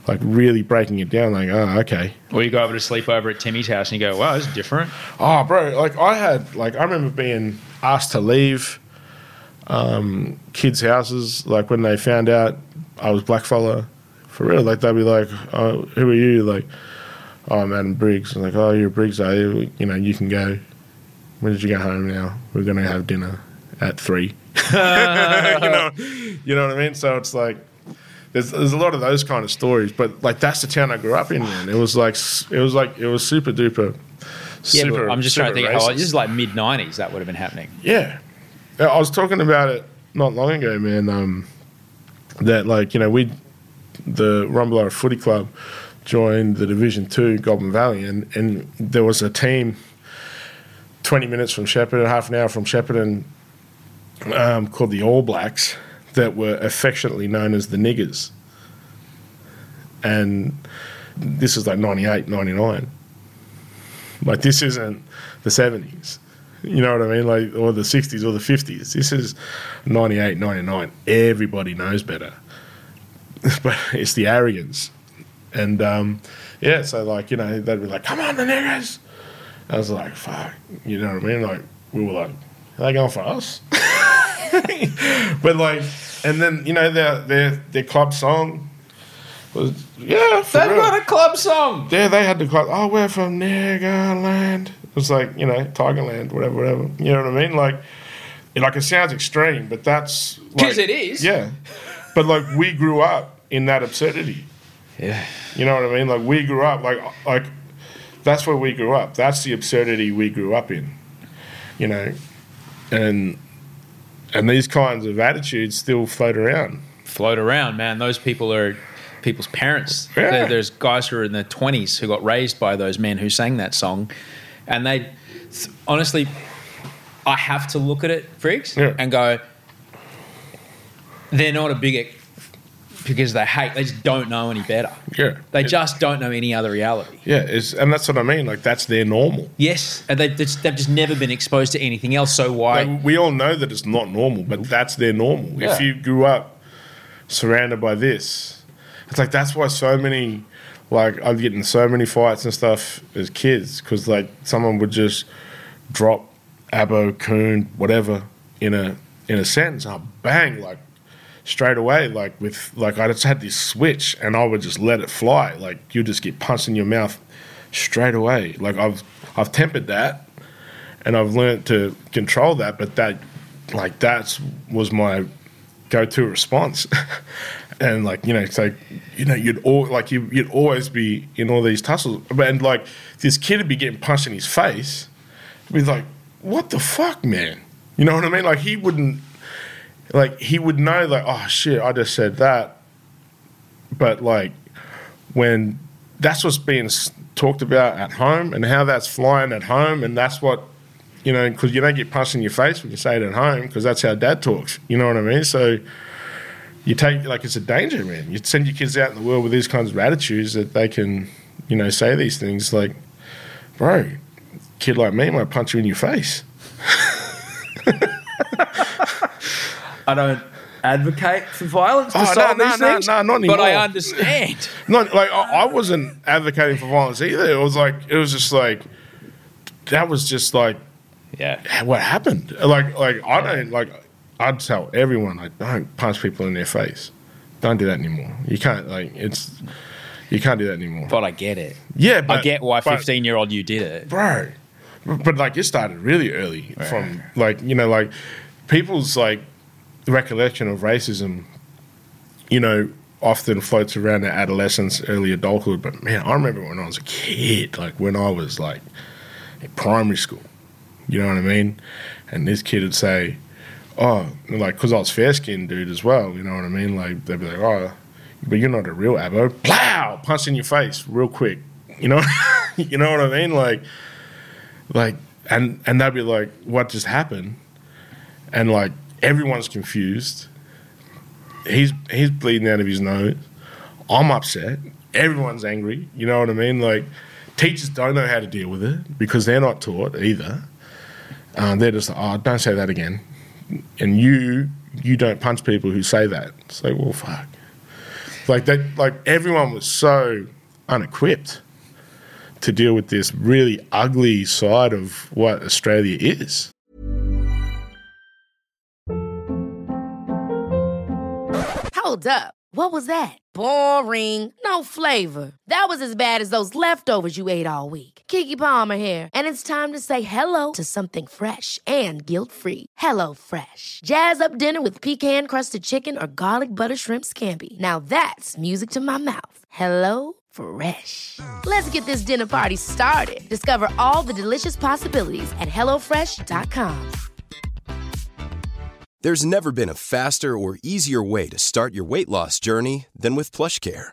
like really breaking it down like oh okay. Or you go over to sleep over at Timmy's house and you go, wow, this is different. Oh, bro, like I had, like I remember being asked to leave um, kids' houses, like when they found out I was blackfella, for real. Like they'd be like, oh, "Who are you?" Like, oh, I'm Adam Briggs. I'm like, oh, you're Briggs, are you? You know, you can go. When did you go home now? We're going to have dinner at three. you know, you know what I mean? So it's like, there's, there's a lot of those kind of stories, but like that's the town I grew up in. Man, it was like it was like it was super duper. Yeah, super, I'm just trying to think. This is like mid '90s. That would have been happening. Yeah. I was talking about it not long ago, man. Um, that like you know we, the Rumbalara Footy Club, joined the Division Two Goulburn Valley, and and there was a team. Twenty minutes from Shepparton, half an hour from Shepparton, um, called the All Blacks, that were affectionately known as the Niggers. And this is like 98, 99. Like this isn't the 70s. You know what I mean? Like, or the 60s or the 50s. This is 98, 99. Everybody knows better. but it's the arrogance. And um, yeah, so like, you know, they'd be like, come on, the niggers. I was like, fuck. You know what I mean? Like, we were like, are they going for us? but like, and then, you know, their, their, their club song was, yeah, They've real. got a club song. Yeah, they had the club. Oh, we're from Niggerland. It was like you know Tigerland, whatever, whatever. You know what I mean? Like, it, like it sounds extreme, but that's 'Cause like- it is. Yeah, but like we grew up in that absurdity. Yeah. You know what I mean? Like we grew up like like that's where we grew up. That's the absurdity we grew up in. You know, and and these kinds of attitudes still float around. float around, man. Those people are people's parents. Yeah. There- There's guys who are in their 20s who got raised by those men who sang that song. And they, honestly, I have to look at it, freaks, Yeah. and go, they're not a bigot because they hate, they just don't know any better. Yeah, They It- just don't know any other reality. yeah, and that's what I mean. Like that's their normal. Yes, and they've, they've just never been exposed to anything else. So why? Like, we all know that it's not normal, but that's their normal. If you grew up surrounded by this, it's like that's why so many, like I'd get in so many fights and stuff as kids because like someone would just drop abo, coon, whatever in a in a sentence, and I'd bang like straight away, like with like I just had this switch and I would just let it fly. Like you just get punched in your mouth straight away. Like I've I've tempered that and I've learned to control that, but that like that's was my go-to response. and like you know, like you know, you'd all like you, you'd always be in all these tussles, and like this kid would be getting punched in his face, be like, "What the fuck, man?" You know what I mean? Like he wouldn't, like he would know, like, "Oh shit, I just said that," but like when that's what's being talked about at home and how that's flying at home, and that's what you know, because you don't get punched in your face when you say it at home, because that's how dad talks. You know what I mean? So you take like it's a danger, man. You send your kids out in the world with these kinds of attitudes that they can, you know, say these things like, bro, kid like me might punch you in your face. I don't advocate for violence to Oh, no, solve no, these no, things, no, not but I understand. Not like I, I wasn't advocating for violence either. It was like it was just like that was just like yeah. what happened. Like like I don't like I'd tell everyone like don't punch people in their face. Don't do that anymore. You can't like it's you can't do that anymore. But I get it. yeah, but I get why 15 year old you did it. bro. But like it started really early from like you know like people's like recollection of racism, you know, often floats around their adolescence, early adulthood. But man, I remember when I was a kid, like when I was like in primary school, you know what I mean? And this kid would say, "Oh, like because I was fair skinned dude as well, you know what I mean? Like they'd be like, oh, but you're not a real abo, plow, punch in your face real quick, you know, you know what I mean? Like." like and and they'd be like what just happened and like everyone's confused he's he's bleeding out of his nose i'm upset everyone's angry you know what i mean like teachers don't know how to deal with it because they're not taught either um, they're just oh don't say that again and you you don't punch people who say that it's like well fuck like that like everyone was so unequipped to deal with this really ugly side of what Australia is. Hold up. What was that? Boring. No flavor. That was as bad as those leftovers you ate all week. Keke Palmer here, and it's time to say hello to something fresh and guilt-free. Hello Fresh. Jazz up dinner with pecan-crusted chicken or garlic butter shrimp scampi. Now that's music to my mouth. Hello Fresh. Let's get this dinner party started. Discover all the delicious possibilities at hellofresh.com. There's never been a faster or easier way to start your weight loss journey than with PlushCare.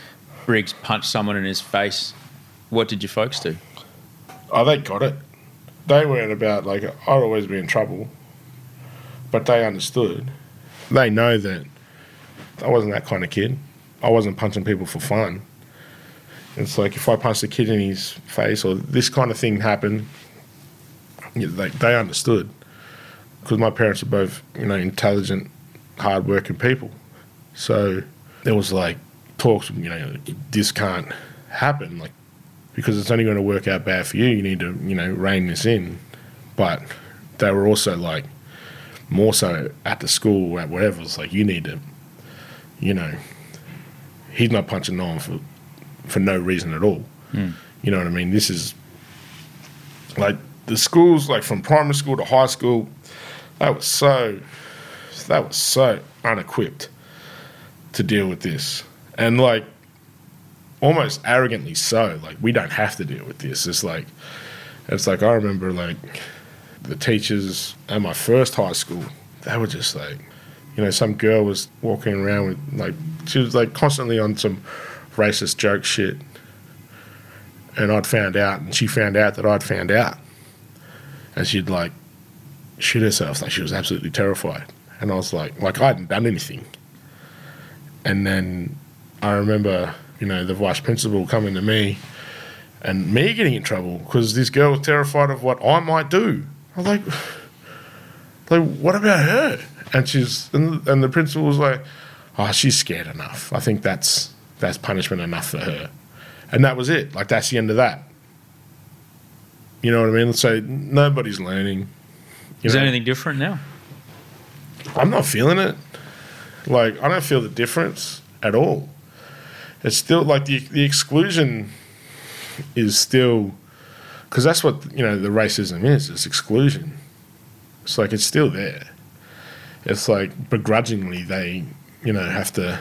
Briggs punched someone in his face, what did your folks do? Oh, they got it. They weren't about like I'd always be in trouble, but they understood. They know that I wasn't that kind of kid. I wasn't punching people for fun. It's like if I punched a kid in his face or this kind of thing happened, they they understood because my parents are both you know intelligent, hardworking people. So there was like talks, you know, this can't happen, like because it's only going to work out bad for you. You need to, you know, rein this in. But they were also like more so at the school, or at whatever. It's like you need to, you know, he's not punching no one for for no reason at all. Hmm. You know what I mean? This is like the schools, like from primary school to high school. That was so, that was so unequipped to deal with this, and like almost arrogantly so. Like we don't have to deal with this. It's like it's like I remember like the teachers at my first high school. They were just like, you know, some girl was walking around with like she was like constantly on some racist joke shit, and I'd found out, and she found out that I'd found out, and she'd like shoot herself. Like she was absolutely terrified, and I was like, like I hadn't done anything. And then I remember, you know, the vice principal coming to me and me getting in trouble because this girl was terrified of what I might do. I'm like, like what about her? And she's and, and the principal was like, oh, she's scared enough. I think that's that's punishment enough for her. And that was it. Like that's the end of that. You know what I mean? So nobody's learning. Is know? there anything different now? I'm not feeling it. Like I don't feel the difference at all. It's still like the the exclusion is still because that's what you know the racism is. It's exclusion. It's like it's still there. It's like begrudgingly they you know have to,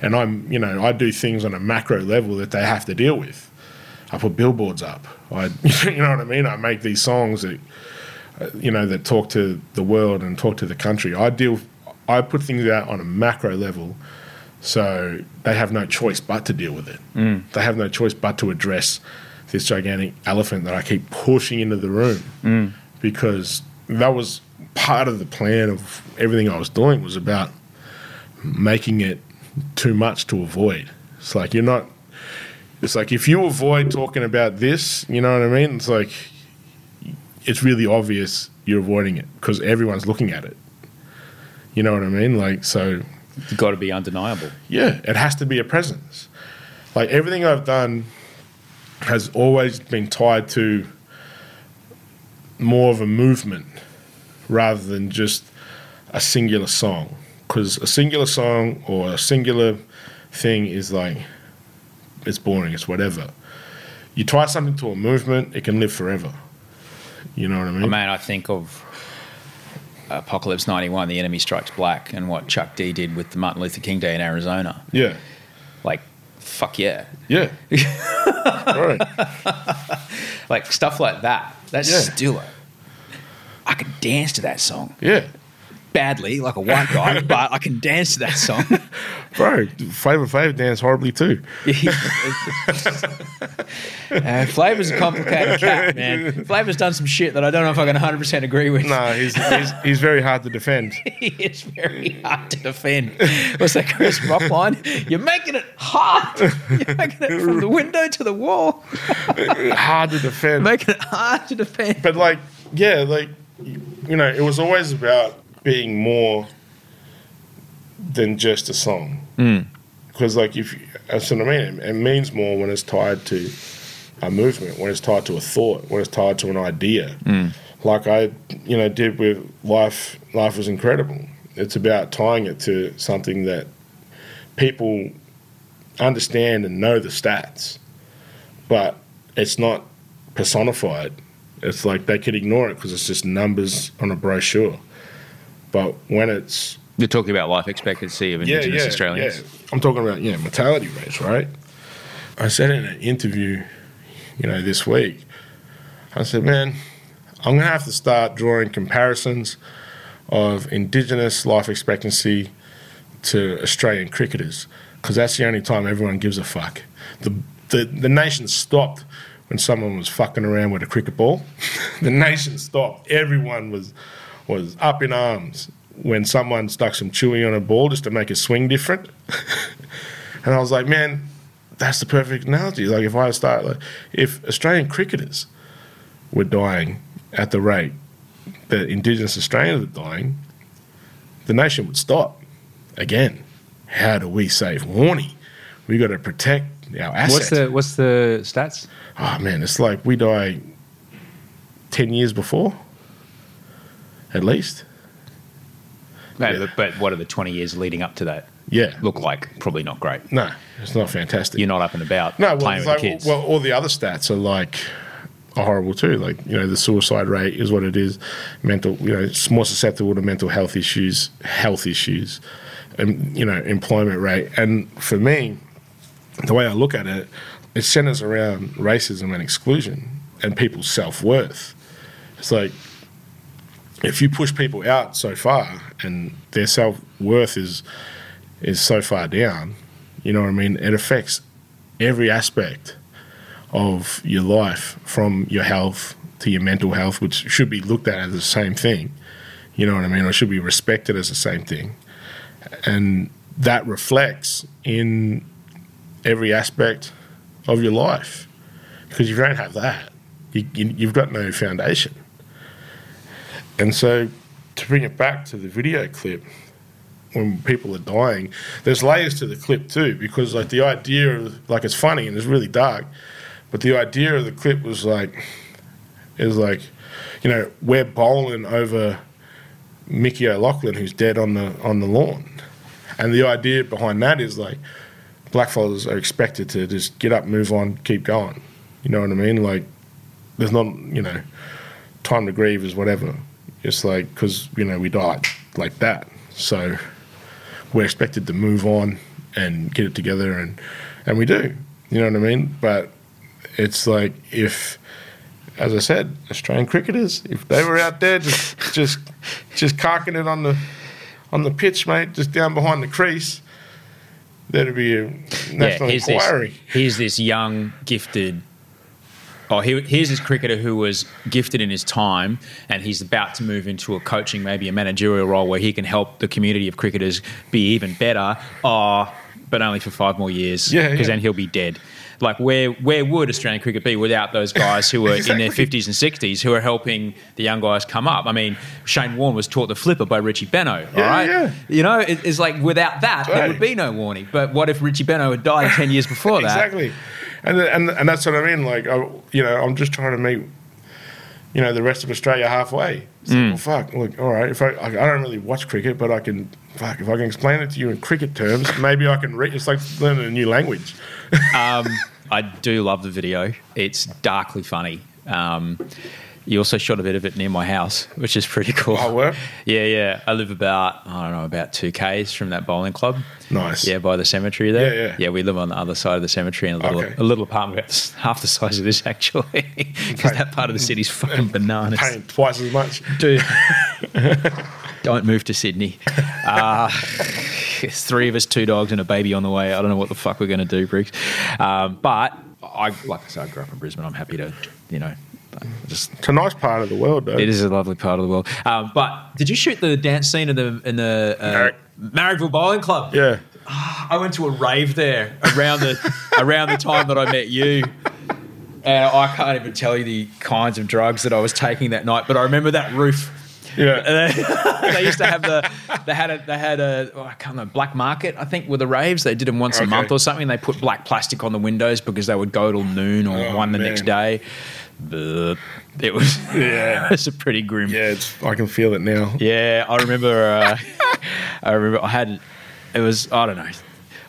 and I'm you know I do things on a macro level that they have to deal with. I put billboards up. I you know what I mean. I make these songs that uh, you know, that talk to the world and talk to the country. I deal, I put things out on a macro level, so they have no choice but to deal with it. Mm. They have no choice but to address this gigantic elephant that I keep pushing into the room because that was part of the plan of everything I was doing was about making it too much to avoid. It's like you're not. It's like if you avoid talking about this, you know what I mean. It's like it's really obvious you're avoiding it because everyone's looking at it. You know what I mean? Like, so got to be undeniable. yeah, it has to be a presence. Like everything I've done has always been tied to more of a movement rather than just a singular song. Because a singular song or a singular thing is like, it's boring, it's whatever. You tie something to a movement, it can live forever. You know what I mean? I mean, I think of Apocalypse 91, The Enemy Strikes Black, and what Chuck D did with the Martin Luther King Day in Arizona. yeah. Like, fuck yeah. Yeah. right. Like, stuff like that. That's Yeah. still, I could dance to that song. Yeah. Badly, like a white guy, but I can dance to that song. Bro, Flavor Flav danced horribly too. uh, Flavor's a complicated cat, man. Flavor's done some shit that I don't know if I can 100% agree with. No, he's, he's, he's very hard to defend. he is very hard to defend. What's that Chris Rock line? You're making it hard. You're making it from the window to the wall. hard to defend. Making it hard to defend. But like, yeah, like you know, it was always about being more than just a song. Hmm. Because like if you- that's what I mean, it, it means more when it's tied to a movement, when it's tied to a thought, when it's tied to an idea. Hmm. Like I, you know, did with life. Life was incredible. It's about tying it to something that people understand and know the stats, but it's not personified. It's like they could ignore it because it's just numbers on a brochure. But when it's You're talking about life expectancy of Indigenous Australians. yeah, I'm talking about yeah mortality rates, right? I said in an interview, you know, this week, I said, man, I'm gonna have to start drawing comparisons of Indigenous life expectancy to Australian cricketers because that's the only time everyone gives a fuck. The the the nation stopped when someone was fucking around with a cricket ball. the nation stopped. Everyone was was up in arms when someone stuck some chewing on a ball just to make it swing different. and I was like, man, that's the perfect analogy. Like if I start like if Australian cricketers were dying at the rate that Indigenous Australians are dying, the nation would stop. Again, how do we save Warnie? We've got to protect our assets. What's the what's the stats? Oh man, it's like we die ten years before, at least. No, Yeah. but, but what are the 20 years leading up to that Yeah. look like? Probably not great. No, it's not fantastic. You're not up and about no, well, playing with like, the kids. well, all the other stats are like are horrible too. Like you know, the suicide rate is what it is. Mental, you know, it's more susceptible to mental health issues, health issues, and you know, employment rate. And for me, the way I look at it, it centers around racism and exclusion and people's self worth. It's like if you push people out so far and their self worth is is so far down, you know what I mean? It affects every aspect of your life, from your health to your mental health, which should be looked at as the same thing. You know what I mean? Or should be respected as the same thing. And that reflects in every aspect of your life. Because if you don't have that, you, you, you've got no foundation. And so, to bring it back to the video clip, when people are dying, there's layers to the clip too, because like the idea of like it's funny and it's really dark, but the idea of the clip was like, is like, you know, we're bowling over Mickey O'Loughlin who's dead on the on the lawn, and the idea behind that is like, blackfellas are expected to just get up, move on, keep going. You know what I mean? Like, there's not, you know, time to grieve is whatever. It's like because you know we died like that, so we're expected to move on and get it together, and and we do. You know what I mean? But it's like if, as I said, Australian cricketers, if they were out there just just just carking it on the on the pitch, mate, just down behind the crease, there'd be a national here's inquiry. This, here's this young, gifted. Oh, here, here's this cricketer who was gifted in his time, and he's about to move into a coaching, maybe a managerial role where he can help the community of cricketers be even better. Oh, but only for five more years. Because yeah. then he'll be dead. Like where where would Australian cricket be without those guys who are in their fifties and sixties who are helping the young guys come up? I mean, Shane Warne was taught the flipper by Richie Benaud. Yeah, right, yeah. you know, it, it's like without that there would be no warning. But what if Richie Benaud had died ten years before that? exactly, and and and that's what I mean. Like, I, you know, I'm just trying to meet, you know, the rest of Australia halfway. It's like, well, fuck. Look, all right. If I, I I don't really watch cricket, but I can, fuck. If I can explain it to you in cricket terms, maybe I can read. It's like learning a new language. Um, I do love the video. It's darkly funny. Um, you also shot a bit of it near my house, which is pretty cool. Oh, were? Yeah, yeah. I live about I don't know about two k's from that bowling club. Nice. Yeah, by the cemetery there. Yeah, yeah. Yeah, we live on the other side of the cemetery in a little, Okay. a little apartment about half the size of this actually, because that part of the city's fucking bananas. Paying twice as much. Dude, Don't move to Sydney. Uh, it's three of us, two dogs, and a baby on the way. I don't know what the fuck we're going to do, Briggs. Um, but I, like I said, I grew up in Brisbane. I'm happy to, you know, just It's a nice part of the world, though. it is a lovely part of the world. Um, but did you shoot the dance scene in the in the uh. Marrickville Bowling Club? Yeah. I went to a rave there around the around the time that I met you. And I can't even tell you the kinds of drugs that I was taking that night, but I remember that roof. Yeah. They, they used to have the they had a they had a oh, I can't know black market I think with the raves they did them once a month or something they put black plastic on the windows because they would go till noon or Oh, one the man. next day. But it was Yeah. it's a pretty grim Yeah, it's, I can feel it now. yeah, I remember. Uh, I remember I had. It was I don't know.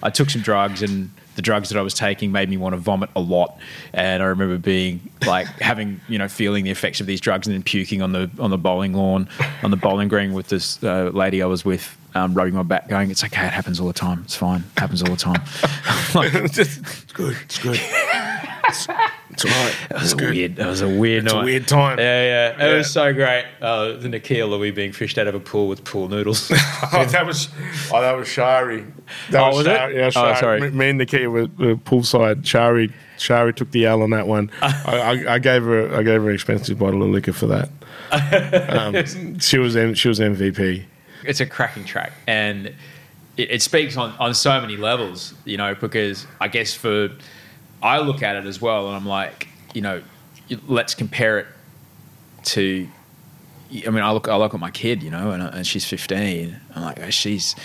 I took some drugs and the drugs that I was taking made me want to vomit a lot. And I remember being like having you know feeling the effects of these drugs and then puking on the on the bowling lawn on the bowling green with this uh, lady I was with. Um, rubbing my back, going, "It's okay. It happens all the time. It's fine. It happens all the time." like, it's good. It's good. It's, it's all right. It was a good. weird. It was a weird It's a weird time. Yeah, yeah. It Yeah. was so great. Uh, the Nikhil Louis being fished out of a pool with pool noodles. Oh, that was oh, that was Shari. That Oh, was it? Shari. Yeah, Oh, Shari. sorry. Me, me and Nikita were, were poolside. Shari, Shari took the L on that one. I, I, I gave her, I gave her an expensive bottle of liquor for that. Um, she was, M, she was MVP. it's a cracking track and it, it speaks on, on so many levels you know because i guess for i look at it as well and i'm like you know let's compare it to i mean i look i look at my kid you know and, uh, and she's 15 i'm like oh, she's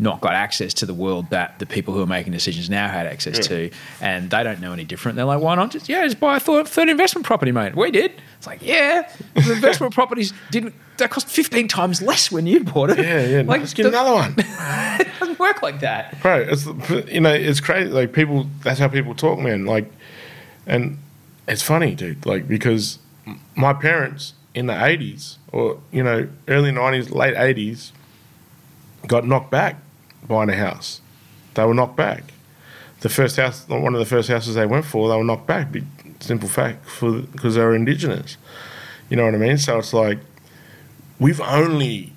not got access to the world that the people who are making decisions now had access hmm. to and they don't know any different they're like why not just yeah just buy a third, third investment property mate we did it's like yeah the investment properties didn't that cost 15 times less when you bought it Yeah, yeah. like Let's get the- another one. it doesn't work like that. Bro, it's you know it's crazy. Like people, that's how people talk, man. Like, and it's funny, dude. Like because my parents in the eighties or you know early nineties, late eighties, got knocked back buying a house. They were knocked back. The first house, one of the first houses they went for, they were knocked back. Simple fact, for because they were indigenous. You know what I mean? So it's like we've only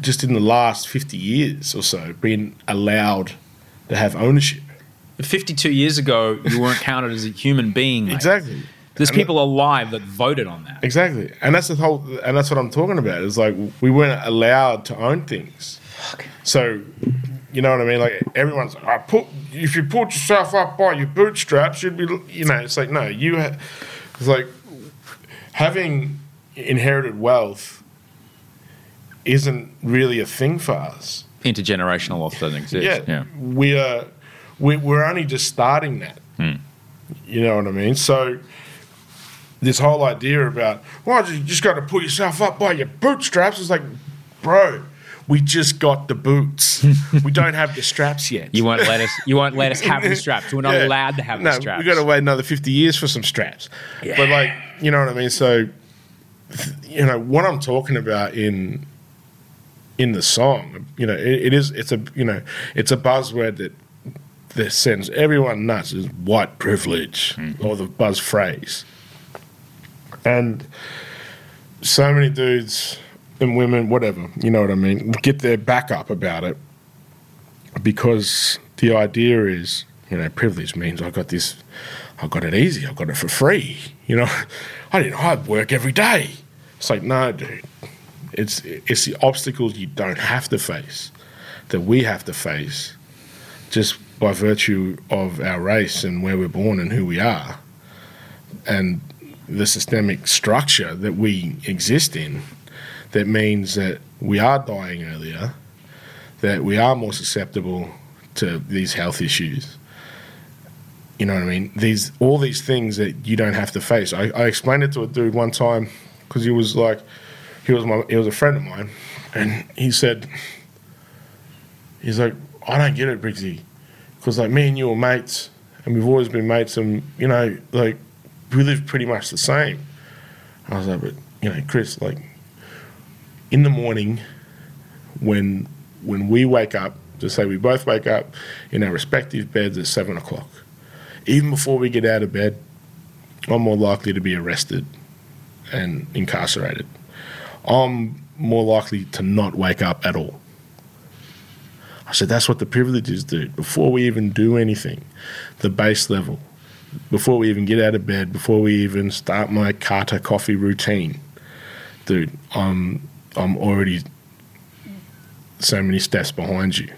just in the last 50 years or so been allowed to have ownership. 52 years ago, you weren't counted as a human being. mate. Exactly. There's And people alive that voted on that. Exactly. And that's the whole and that's what I'm talking about. It's like we weren't allowed to own things. So you know what I mean? Like everyone's like, ah, I put if you pulled yourself up by your bootstraps, you'd be you know, it's like no, you ha- it's like having inherited wealth isn't really a thing for us. Intergenerational wealth doesn't exist. yeah, we are we, we're only just starting that. Hmm. You know what I mean? So this whole idea about well, you just got to pull yourself up by your bootstraps is like, bro, we just got the boots. we don't have the straps yet. You won't let us. You won't let us have the straps. We're not Yeah. allowed to have no, the straps. we got to wait another fifty years for some straps. But like, you know what I mean? So, you know what I'm talking about in in the song. You know, it, it is. It's a you know, it's a buzzword that that sends everyone nuts. Is white privilege Mm-hmm. or the buzz phrase, and so many dudes and women, whatever, you know what I mean, get their back up about it because the idea is, you know, privilege means I've got this, I've got it easy, I've got it for free. You know, I didn't hard work every day. It's like, no, dude, it's it's the obstacles you don't have to face that we have to face just by virtue of our race and where we're born and who we are and the systemic structure that we exist in that means that we are dying earlier that we are more susceptible to these health issues. You know what I mean? These all these things that you don't have to face. I, I explained it to a dude one time because he was like, he was my he was a friend of mine, and he said, he's like, I don't get it, Briggsy, because like me and you are mates, and we've always been mates, and you know, like we live pretty much the same. I was like, but you know, Chris, like in the morning when when we wake up, just say we both wake up in our respective beds at seven o'clock. Even before we get out of bed, I'm more likely to be arrested and incarcerated. I'm more likely to not wake up at all. I said, that's what the privileges do. Before we even do anything, the base level, before we even get out of bed, before we even start my kata coffee routine, dude, I'm, I'm already so many steps behind you.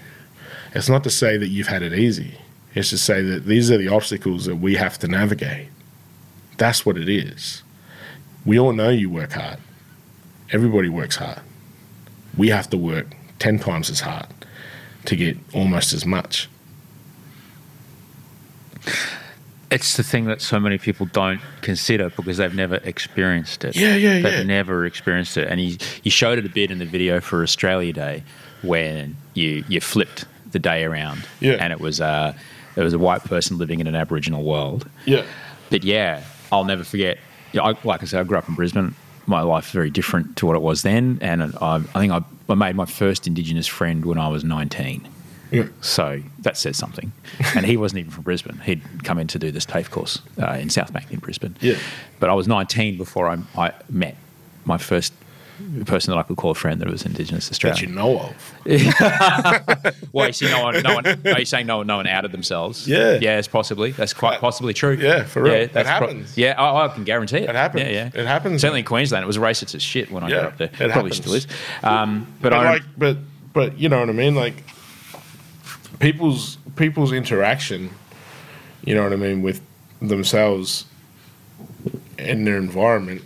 It's not to say that you've had it easy. It's to say that these are the obstacles that we have to navigate. That's what it is. We all know you work hard. Everybody works hard. We have to work 10 times as hard to get almost as much it's the thing that so many people don't consider because they've never experienced it. Yeah, yeah, they've yeah. They've never experienced it. And you, you showed it a bit in the video for Australia Day when you, you flipped the day around. Yeah. And it was, uh, it was a white person living in an Aboriginal world. Yeah. But yeah, I'll never forget. You know, I, like I said, I grew up in Brisbane. My life very different to what it was then. And I, I think I, I made my first Indigenous friend when I was 19. So that says something. and he wasn't even from Brisbane. He'd come in to do this TAFE course uh, in South Bank in Brisbane. Yeah. But I was 19 before I, I met my first person that I could call a friend that was Indigenous Australian. That you know of. well, you see, no one, no one, are you saying no one, no one outed themselves? Yeah. Yeah, possibly. That's quite possibly true. Yeah, for real. Yeah, that happens. Pro- yeah, I, I, can guarantee it. It happens. Yeah, yeah. It happens. Certainly in Queensland, it was racist as shit when I yeah, got up there. It Probably happens. still is. Um, but, but I. Like, but, but you know what I mean? Like, people's people's interaction, you know what I mean, with themselves and their environment.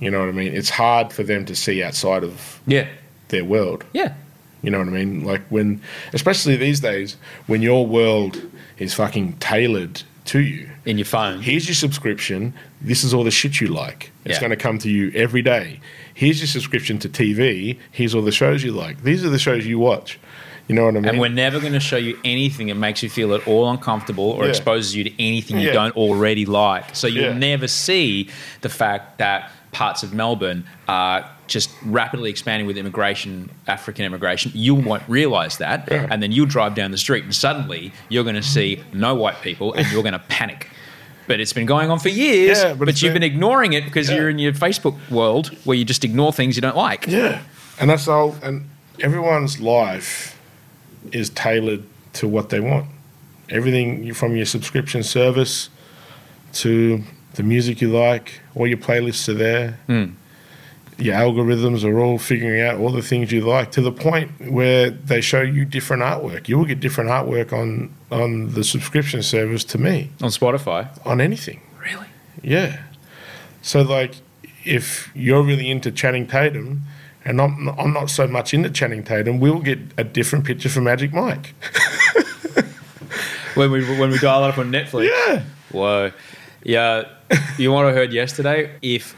You know what I mean. It's hard for them to see outside of yeah, their world. yeah, You know what I mean? Like when, especially these days, when your world is fucking tailored to you. in your phone. Here's your subscription. This is all the shit you like. It's Yeah. going to come to you every day. Here's your subscription to TV. Here's all the shows you like. These are the shows you watch. You know what I mean? And we're never going to show you anything that makes you feel at all uncomfortable or Yeah. exposes you to anything you Yeah. don't already like. So you'll Yeah. never see the fact that parts of Melbourne are just rapidly expanding with immigration, African immigration. You won't realize that. And then you'll drive down the street and suddenly you're going to see no white people and you're going to panic. But it's been going on for years, Yeah, but but, you've been- been ignoring it because Yeah. you're in your Facebook world where you just ignore things you don't like. yeah, and that's all. And everyone's life is tailored to what they want. Everything from your subscription service to the music you like, all your playlists are there. Hmm. Your algorithms are all figuring out all the things you like to the point where they show you different artwork. You will get different artwork on on the subscription service to me On Spotify. on anything. Really? Yeah. So like, if you're really into Channing Tatum, and I'm I'm not so much into Channing Tatum, we'll get a different picture for Magic Mike. When we when we dial it up on Netflix. Yeah. Whoa. Yeah. You know what I heard yesterday? If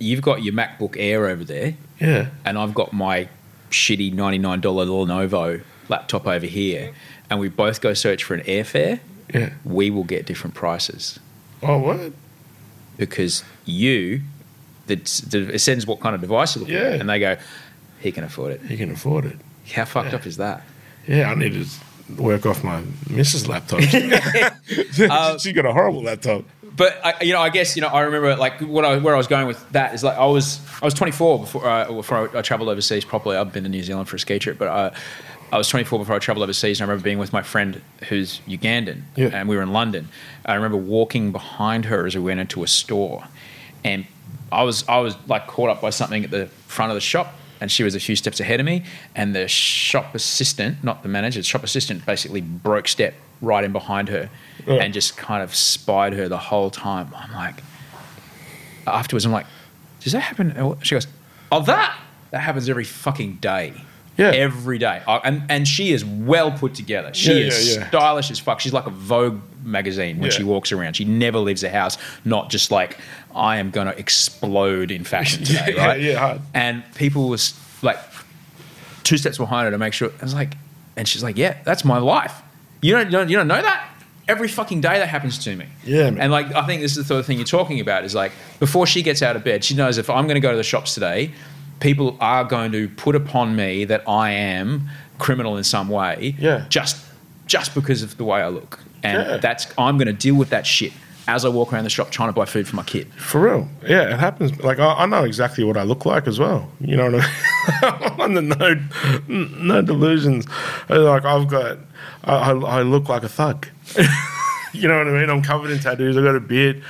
you've got your MacBook Air over there Yeah. and I've got my shitty $99 Lenovo laptop over here and we both go search for an airfare, Yeah. we will get different prices Oh what? because you, it sends what kind of device you're looking Yeah. at and they go, he can afford it. He can afford it. How fucked Yeah. up is that? Yeah, I need to work off my missus' laptop. Uh, She's got a horrible laptop. but I, you know, I guess you know, I remember like what I, where I was going with that is like I was I was 24 before uh, before I, I traveled overseas properly. I've been to New Zealand for a ski trip, but I, I was 24 before I traveled overseas, and I remember being with my friend who's Ugandan, Yeah. and we were in London. I remember walking behind her as we went into a store, and I was I was like caught up by something at the front of the shop. And she was a few steps ahead of me, and the shop assistant, not the manager, the shop assistant basically broke step right in behind her Yeah. and just kind of spied her the whole time. I'm like, afterwards, I'm like, does that happen? She goes, oh, that? That happens every fucking day. Yeah. Every day. I- And, and she is well put together. She Yeah, is yeah, stylish as fuck. She's like a Vogue magazine when she walks around. She never leaves the house, not just like, I am going to explode in fashion today, right? yeah, hard. And people was like two steps behind her to make sure. I was like, and she's like, yeah, that's my life. You don't, you don't, you don't know that? Every fucking day that happens to me. Yeah, man. And like, I think this is the sort of thing you're talking about is like, before she gets out of bed, she knows if I'm going to go to the shops today, people are going to put upon me that I am criminal in some way. Yeah. Just, just because of the way I look. And Yeah. that's, I'm going to deal with that shit as I walk around the shop trying to buy food for my kid. For real, yeah, it happens. Like I, I know exactly what I look like as well. You know what I mean? I'm under no no delusions. Like I've got, I, I I look like a thug. you know what I mean? I'm covered in tattoos. I've got a beard.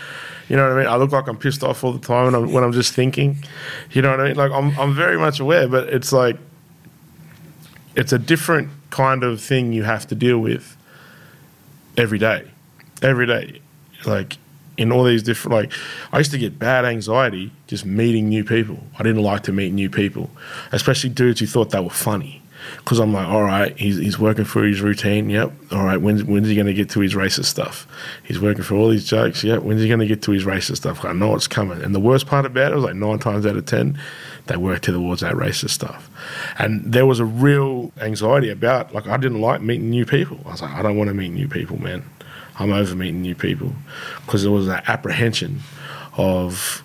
You know what I mean? I look like I'm pissed off all the time when I'm, when I'm just thinking. You know what I mean? Like I'm I'm very much aware, but it's like it's a different kind of thing you have to deal with every day. Every day. Like in all these different like I used to get bad anxiety just meeting new people. I didn't like to meet new people, especially dudes who thought they were funny. Because I'm like, all right, he's, he's working for his routine. Yep. All right, when's, when's he going to get to his racist stuff? He's working for all these jokes. Yep. When's he going to get to his racist stuff? I know it's coming. And the worst part about it was like nine times out of 10, they work towards that racist stuff. And there was a real anxiety about, like, I didn't like meeting new people. I was like, I don't want to meet new people, man. I'm over meeting new people. Because there was that apprehension of,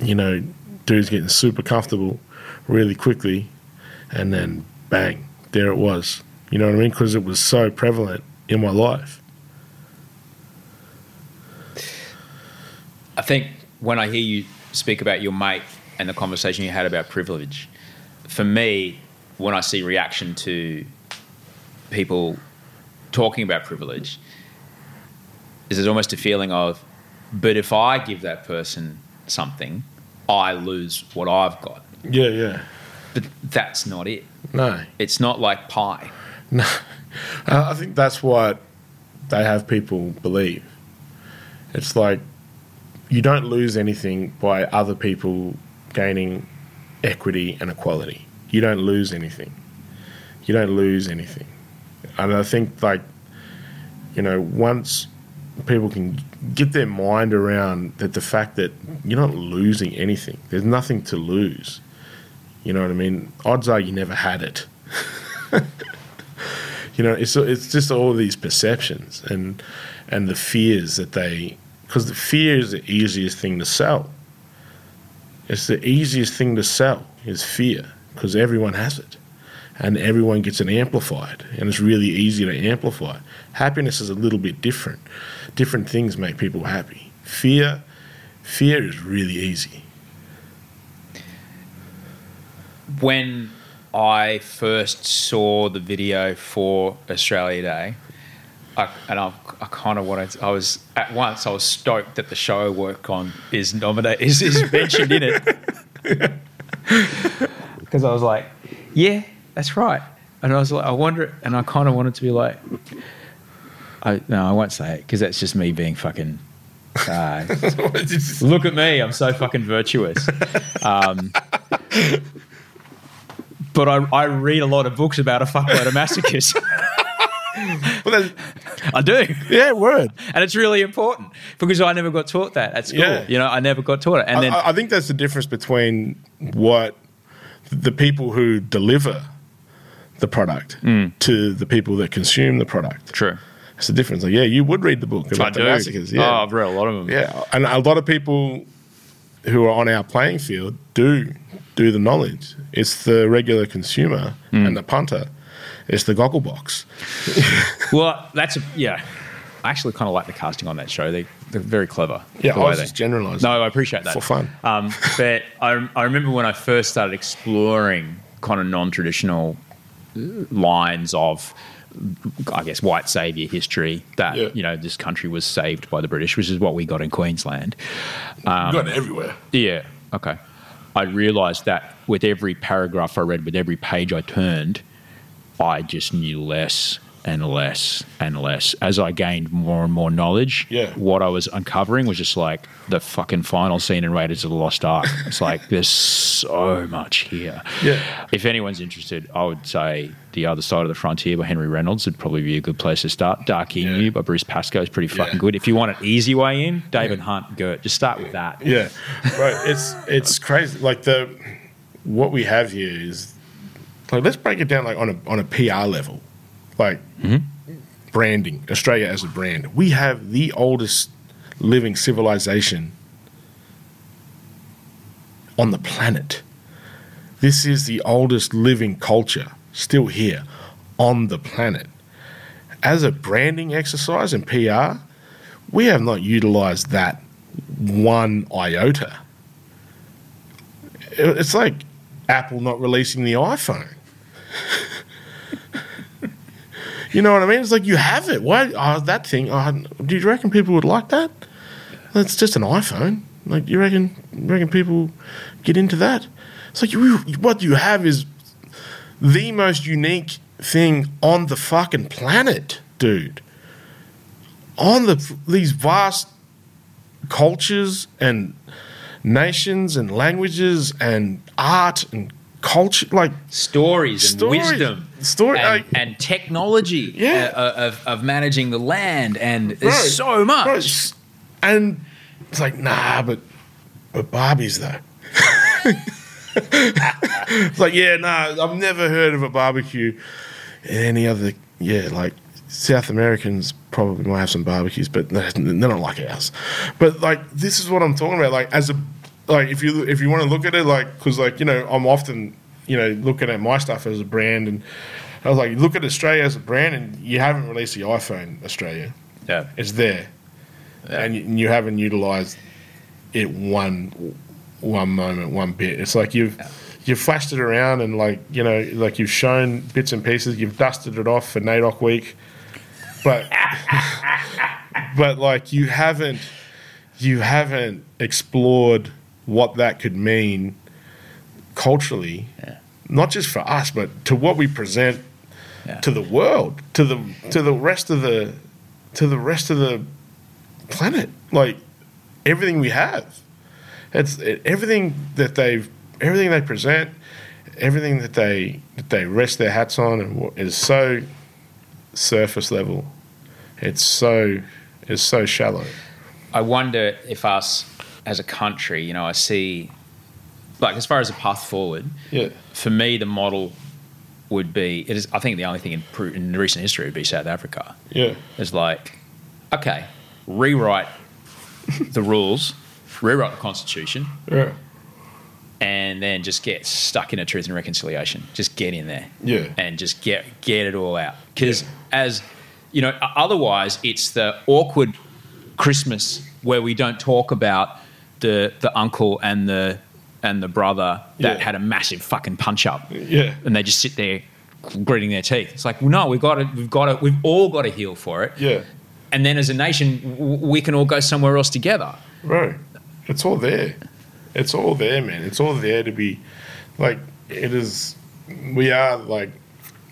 you know, dudes getting super comfortable really quickly and then bang, there it was. You know what I mean? Because it was so prevalent in my life. I think when I hear you speak about your mate and the conversation you had about privilege, for me, when I see reaction to people talking about privilege, is there's almost a feeling of, but if I give that person something, I lose what I've got. Yeah, yeah. But that's not it. No. It's not like pie. No. I think that's what they have people believe. It's like you don't lose anything by other people gaining equity and equality. You don't lose anything. You don't lose anything. And I think, like, you know, once people can get their mind around that the fact that you're not losing anything, there's nothing to lose. You know what I mean? Odds are you never had it. you know, it's it's just all these perceptions and and the fears that they because the fear is the easiest thing to sell. It's the easiest thing to sell is fear because everyone has it and everyone gets it amplified and it's really easy to amplify. Happiness is a little bit different. Different things make people happy. Fear fear is really easy. When I first saw the video for Australia Day, I, and I, I kind of wanted. I was at once. I was stoked that the show I work on is nominated, is, is mentioned in it, because I was like, yeah, that's right. And I was like, I wonder, and I kind of wanted to be like, I, no, I won't say it because that's just me being fucking. Uh, look at me, I'm so fucking virtuous. Um, but I, I read a lot of books about a fuckload of massacres. Well, I do. yeah, word. And it's really important because I never got taught that at school. Yeah. You know, I never got taught it. And then, I, I think that's the difference between what the people who deliver the product hmm. to the people that consume the product. true. It's the difference. Like, yeah, you would read the book about the massacres. Yeah. Oh, I've read a lot of them. Yeah, and a lot of people who are on our playing field do do the knowledge. It's the regular consumer Hmm. and the punter. It's the goggle box. Well, that's a, yeah. I actually kind of like the casting on that show. They, they're very clever. Yeah, I was they- just generalising. No, I appreciate that For fun. Um, but I, I remember when I first started exploring kind of non-traditional uh, lines of, I guess, white savior history. That Yeah. you know this country was saved by the British, which is what we got in Queensland. Um, Got it everywhere. Yeah. Okay. I realized that with every paragraph I read, with every page I turned, I just knew less and less and less. As I gained more and more knowledge, Yeah. what I was uncovering was just like the fucking final scene in Raiders of the Lost Ark. It's like there's so much here. Yeah. If anyone's interested, I would say The Other Side of the Frontier by Henry Reynolds would probably be a good place to start. Dark Emu Yeah. by Bruce Pascoe is pretty fucking Yeah. good. If you want an easy way in, David Hunt, Girt, just start with that. Yeah, right. It's it's crazy. Like the what we have here is like let's break it down like on a on a PR level, like mm-hmm. branding. Australia as a brand, we have the oldest living civilization on the planet. This is the oldest living culture still here on the planet. As a branding exercise and PR, we have not utilized that one iota. It's like Apple not releasing the iPhone. you know what I mean? It's like you have it. Why? Oh, that thing. Oh, do you reckon people would like that? That's just an iPhone. Like you reckon? Reckon people get into that? It's like you, what you have is the most unique thing on the fucking planet, dude. On the these vast cultures and nations and languages and art and culture, like Stories and wisdom. Story- and, like- and technology Yeah. uh, of, of managing the land. And there's Bro, so much. it's- and it's like, nah, but but Barbies though. it's like, yeah, nah, I've never heard of a barbecue in any other. Yeah, like South Americans probably might have some barbecues, but they're not like ours. But like, this is what I'm talking about. Like, as a like, if you if you want to look at it, like, because like you know, I'm often you know looking at my stuff as a brand, and I was like, look at Australia as a brand, and you haven't released the iPhone Australia. Yeah. It's there, and you, and you haven't utilized it one one moment, one bit. It's like you've you've flashed it around and like you know, like you've shown bits and pieces. You've dusted it off for NAIDOC week, but but like you haven't you haven't explored what that could mean culturally, not just for us, but to what we present Yeah. to the world, to the to the rest of the to the rest of the planet. Like everything we have, it's it, everything that they've everything they present, everything that they that they rest their hats on, and is so surface level. It's so it's so shallow. I wonder if us as a country, you know, I see, like, as far as a path forward, Yeah. for me, the model would be, it is, I think the only thing in, in recent history would be South Africa. Yeah. It's like, okay, rewrite the rules, rewrite the constitution, Yeah. and then just get stuck in a truth and reconciliation. Just get in there, Yeah. and just get get it all out. Because as you know, otherwise it's the awkward Christmas where we don't talk about the the uncle and the and the brother that Yeah. had a massive fucking punch up, Yeah. and they just sit there gritting their teeth. It's like, well, no, we've got it. we've got it. we've all got to heal for it. Yeah. And then as a nation, w- we can all go somewhere else together. Right. it's all there. It's all there, man. It's all there to be like it is we are like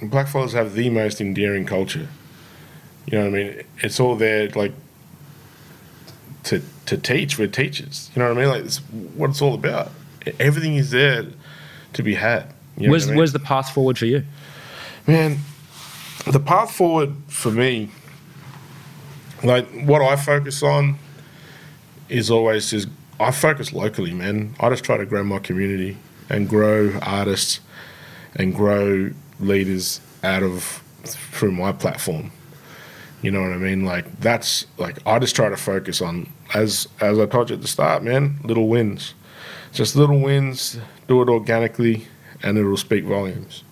black fellas have the most endearing culture. You know what I mean? It's all there like to to teach. We're teachers. You know what I mean? Like it's what it's all about. Everything is there to be had. You know Where's, I mean? where's the path forward for you? Man, the path forward for me, like what I focus on, is always just I focus locally, man. I just try to grow my community and grow artists and grow leaders out of through my platform. You know what I mean? Like that's like I just try to focus on as as I told you at the start, man. Little wins, just little wins. Do it organically, and it'll speak volumes.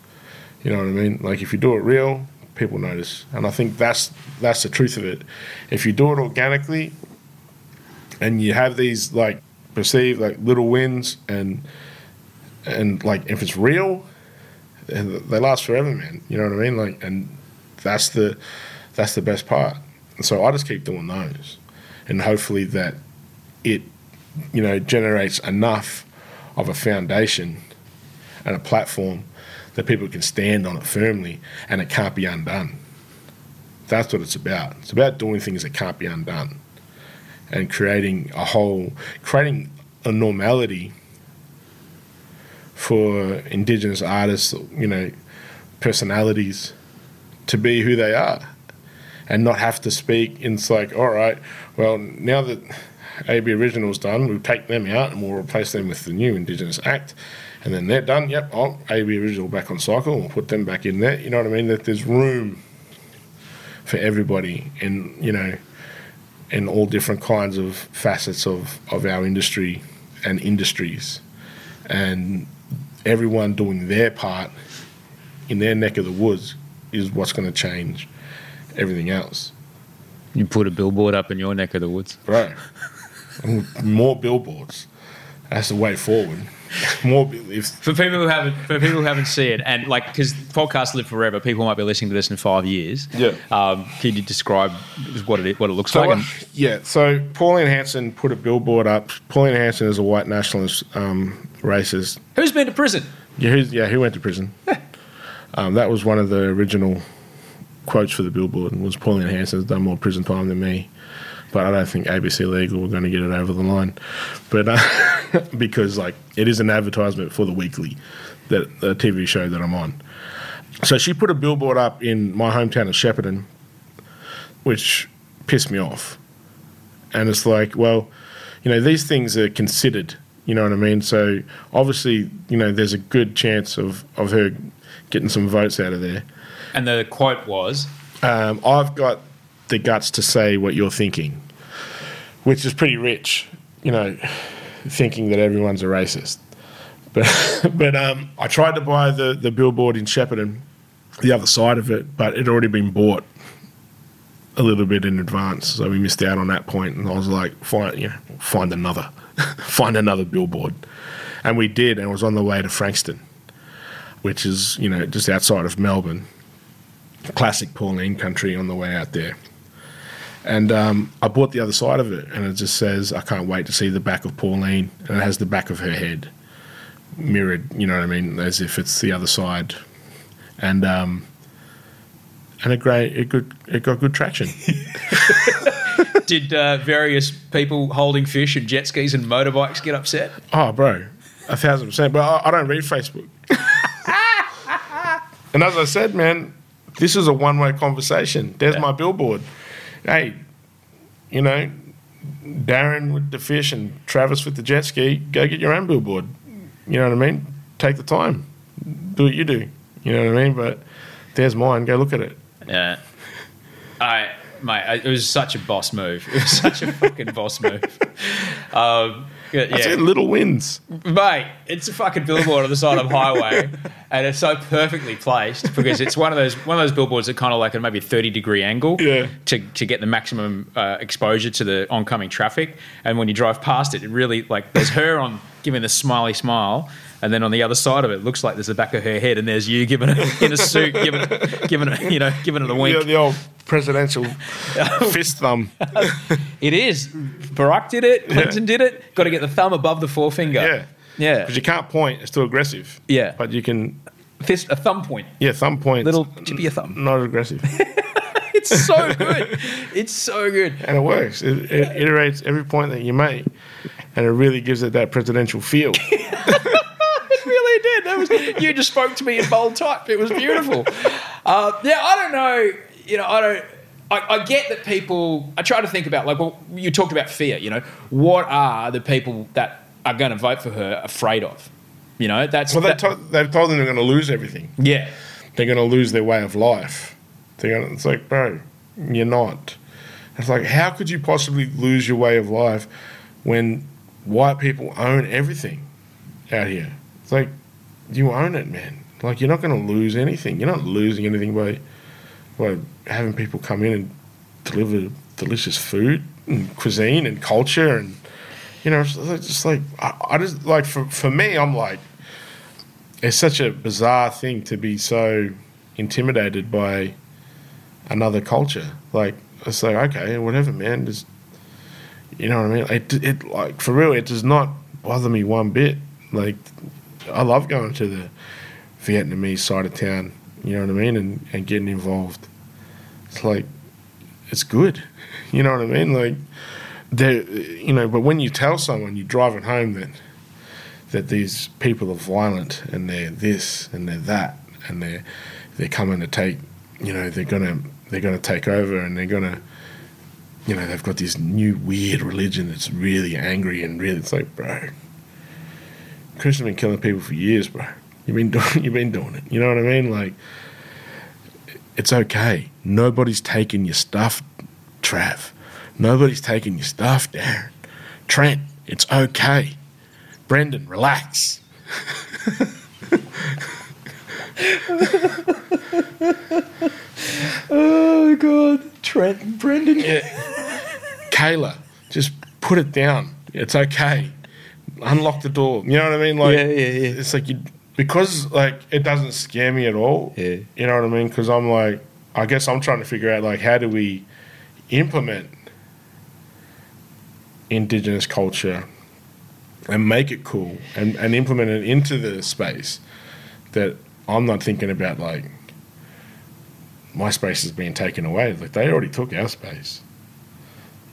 You know what I mean? Like if you do it real, people notice, and I think that's that's the truth of it. If you do it organically, and you have these like perceived like little wins, and and like if it's real, and they last forever, man. You know what I mean? Like, and that's the that's the best part. And so I just keep doing those, and hopefully that it you know generates enough of a foundation and a platform that people can stand on it firmly and it can't be undone. That's what it's about. It's about doing things that can't be undone and creating a whole, creating a normality for Indigenous artists, you know, personalities to be who they are and not have to speak. And it's like, all right, well, now that AB Original's done, we'll take them out and we'll replace them with the new Indigenous Act. And then they're done. Yep, oh, AB Original back on cycle. We'll put them back in there. You know what I mean? That there's room for everybody in, you know, in all different kinds of facets of, of our industry and industries. And everyone doing their part in their neck of the woods is what's going to change everything else. You put a billboard up in your neck of the woods. bro. More billboards. That's the way forward. More if For people who haven't, for people who haven't seen it, and like because podcasts live forever, people might be listening to this in five years. Yeah. Um, can you describe what it what it looks So like? what- And- yeah, so Pauline Hanson put a billboard up. Pauline Hanson is a white nationalist um, racist. who's been to prison? Yeah, who's, yeah, who went to prison? um, that was one of the original quotes for the billboard. Was Pauline Hanson's done more prison time than me, but I don't think ABC Legal were going to get it over the line. But uh, because like it is an advertisement for the Weekly, that the TV show that I'm on. So she put a billboard up in my hometown of Shepparton, which pissed me off. And it's like, well, you know, these things are considered. You know what I mean? So obviously, you know, there's a good chance of, of her getting some votes out of there. And the quote was, Um, I've got the guts to say what you're thinking, which is pretty rich, you know, thinking that everyone's a racist. But but um, I tried to buy the, the billboard in Shepparton, the other side of it, but it had already been bought a little bit in advance, so we missed out on that point. And I was like, find you know, find another, find another billboard, and we did, and it was on the way to Frankston, which is you know just outside of Melbourne classic Pauline country on the way out there. And um, I bought the other side of it, and it just says, "I can't wait to see the back of Pauline," and it has the back of her head mirrored. You know what I mean, as if it's the other side. And um, and it great, it good, it got good traction. did uh, various people holding fish and jet skis and motorbikes get upset? Oh, bro, a thousand percent. But I, I don't read Facebook. and as I said, man, this is a one-way conversation. There's my billboard. Hey, you know, Darren with the fish and Travis with the jet ski. Go get your own billboard. You know what I mean? Take the time. Do what you do. You know what I mean? But there's mine. Go look at it. Yeah. I, mate, it was such a boss move. It was such a fucking boss move. Um, yeah, I said little wins. mate, it's a fucking billboard on the side of a highway, and it's so perfectly placed because it's one of those one of those billboards that kind of like at maybe thirty degree angle Yeah. to to get the maximum uh, exposure to the oncoming traffic. And when you drive past it, it really like there's her on giving the smiley smile. And then on the other side of it, it looks like there's the back of her head, and there's you giving it in a suit, giving giving it, you know, giving it a wink. The, the old presidential fist thumb. It is. Barack did it. Clinton did it. Got to get the thumb above the forefinger. Yeah. Yeah. Because you can't point. It's too aggressive. Yeah. But you can, Fist, a thumb point. yeah, thumb point. Little tip of your thumb. Not aggressive. It's so good. it's so good. and it works. It, it iterates every point that you make, and it really gives it that presidential feel. Really did. That was you just spoke to me in bold type. It was beautiful. Uh, yeah, I don't know. You know, I don't. I, I get that people. I try to think about like, well, you talked about fear. You know, what are the people that are going to vote for her afraid of? You know, that's well, they that- to, they've told them they're going to lose everything. yeah. They're going to lose their way of life. They're going. to It's like, bro, you're not. It's like, how could you possibly lose your way of life when white people own everything out here? It's like you own it, man. Like you're not going to lose anything. You're not losing anything by by having people come in and deliver delicious food and cuisine and culture and you know, it's just like I, I just like for for me, I'm like, it's such a bizarre thing to be so intimidated by another culture. Like it's like okay, whatever, man. Just you know what I mean? It, it like for real, it does not bother me one bit. Like I love going to the Vietnamese side of town. You know what I mean? And and getting involved. It's like it's good. You know what I mean? Like there, you know. But when you tell someone, you drive it home that that these people are violent and they're this and they're that and they're they're coming to take. You know, they're gonna they're gonna take over and they're gonna. You know, they've got this new weird religion that's really angry and really. It's like, bro, Christians been killing people for years, bro. You've been doing, you've been doing it. You know what I mean? Like, it's okay. Nobody's taking your stuff, Trav. Nobody's taking your stuff, Darren. Trent, it's okay. Brendan, relax. Oh god, Trent and Brendan. Kayla, just put it down. It's okay. Unlock the door. You know what I mean? Like, Yeah, yeah, yeah. It's like you because like it doesn't scare me at all. Yeah. You know what I mean? Because I'm like, I guess I'm trying to figure out like how do we implement indigenous culture and make it cool and, and implement it into the space that I'm not thinking about like my space is being taken away. Like they already took our space.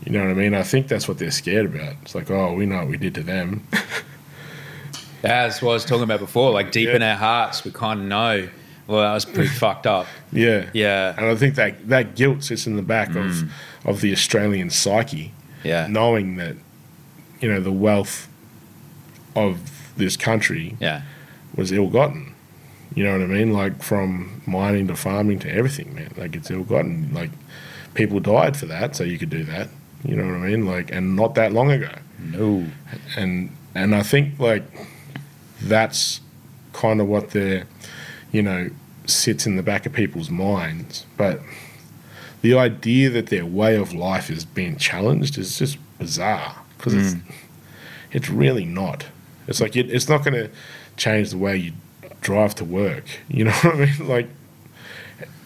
You know what I mean? I think that's what they're scared about. It's like, oh, we know what we did to them. That's what I was talking about before. Like deep in our hearts, we kind of know. Well, that was pretty fucked up. yeah. Yeah. And I think that that guilt sits in the back of mm. of the Australian psyche, Yeah. knowing that you know the wealth of this country Yeah. was ill gotten. You know what I mean? Like from mining to farming to everything, man. Like it's ill gotten. Like people died for that, so you could do that. You know what I mean? Like and not that long ago. No. and and I think like that's kind of what the you know sits in the back of people's minds. But the idea that their way of life is being challenged is just bizarre because it's mm. it's really not. It's like it, it's not going to change the way you drive to work. You know what I mean? Like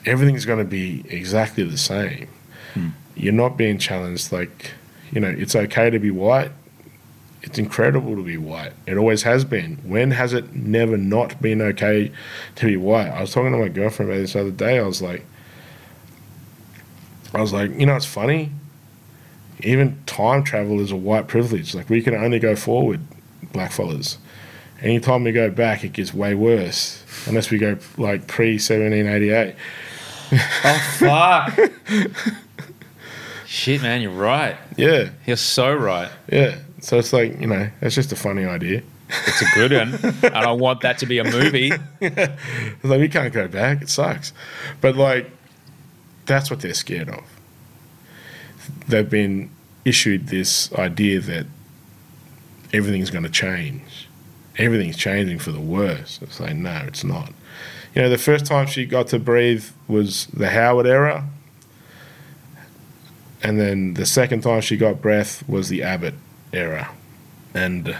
everything's going to be exactly the same. Hmm. You're not being challenged. Like you know, it's okay to be white it's incredible to be white. It always has been. When has it never not been okay to be white? I was talking to my girlfriend about this other day. I was like, I was like, you know, it's funny. Even time travel is a white privilege. Like we can only go forward, black fellas. Anytime we go back, it gets way worse. Unless we go like pre seventeen eighty eight. Oh, fuck. Shit, man, you're right. Yeah, You're so right. yeah. So it's like you know, it's just a funny idea. It's a good one. and I want that to be a movie. It's like we can't go back. It sucks. But like, that's what they're scared of. They've been issued this idea that everything's going to change. Everything's changing for the worse. It's like no, it's not. You know, the first time she got to breathe was the Howard era, and then the second time she got breath was the Abbott era, and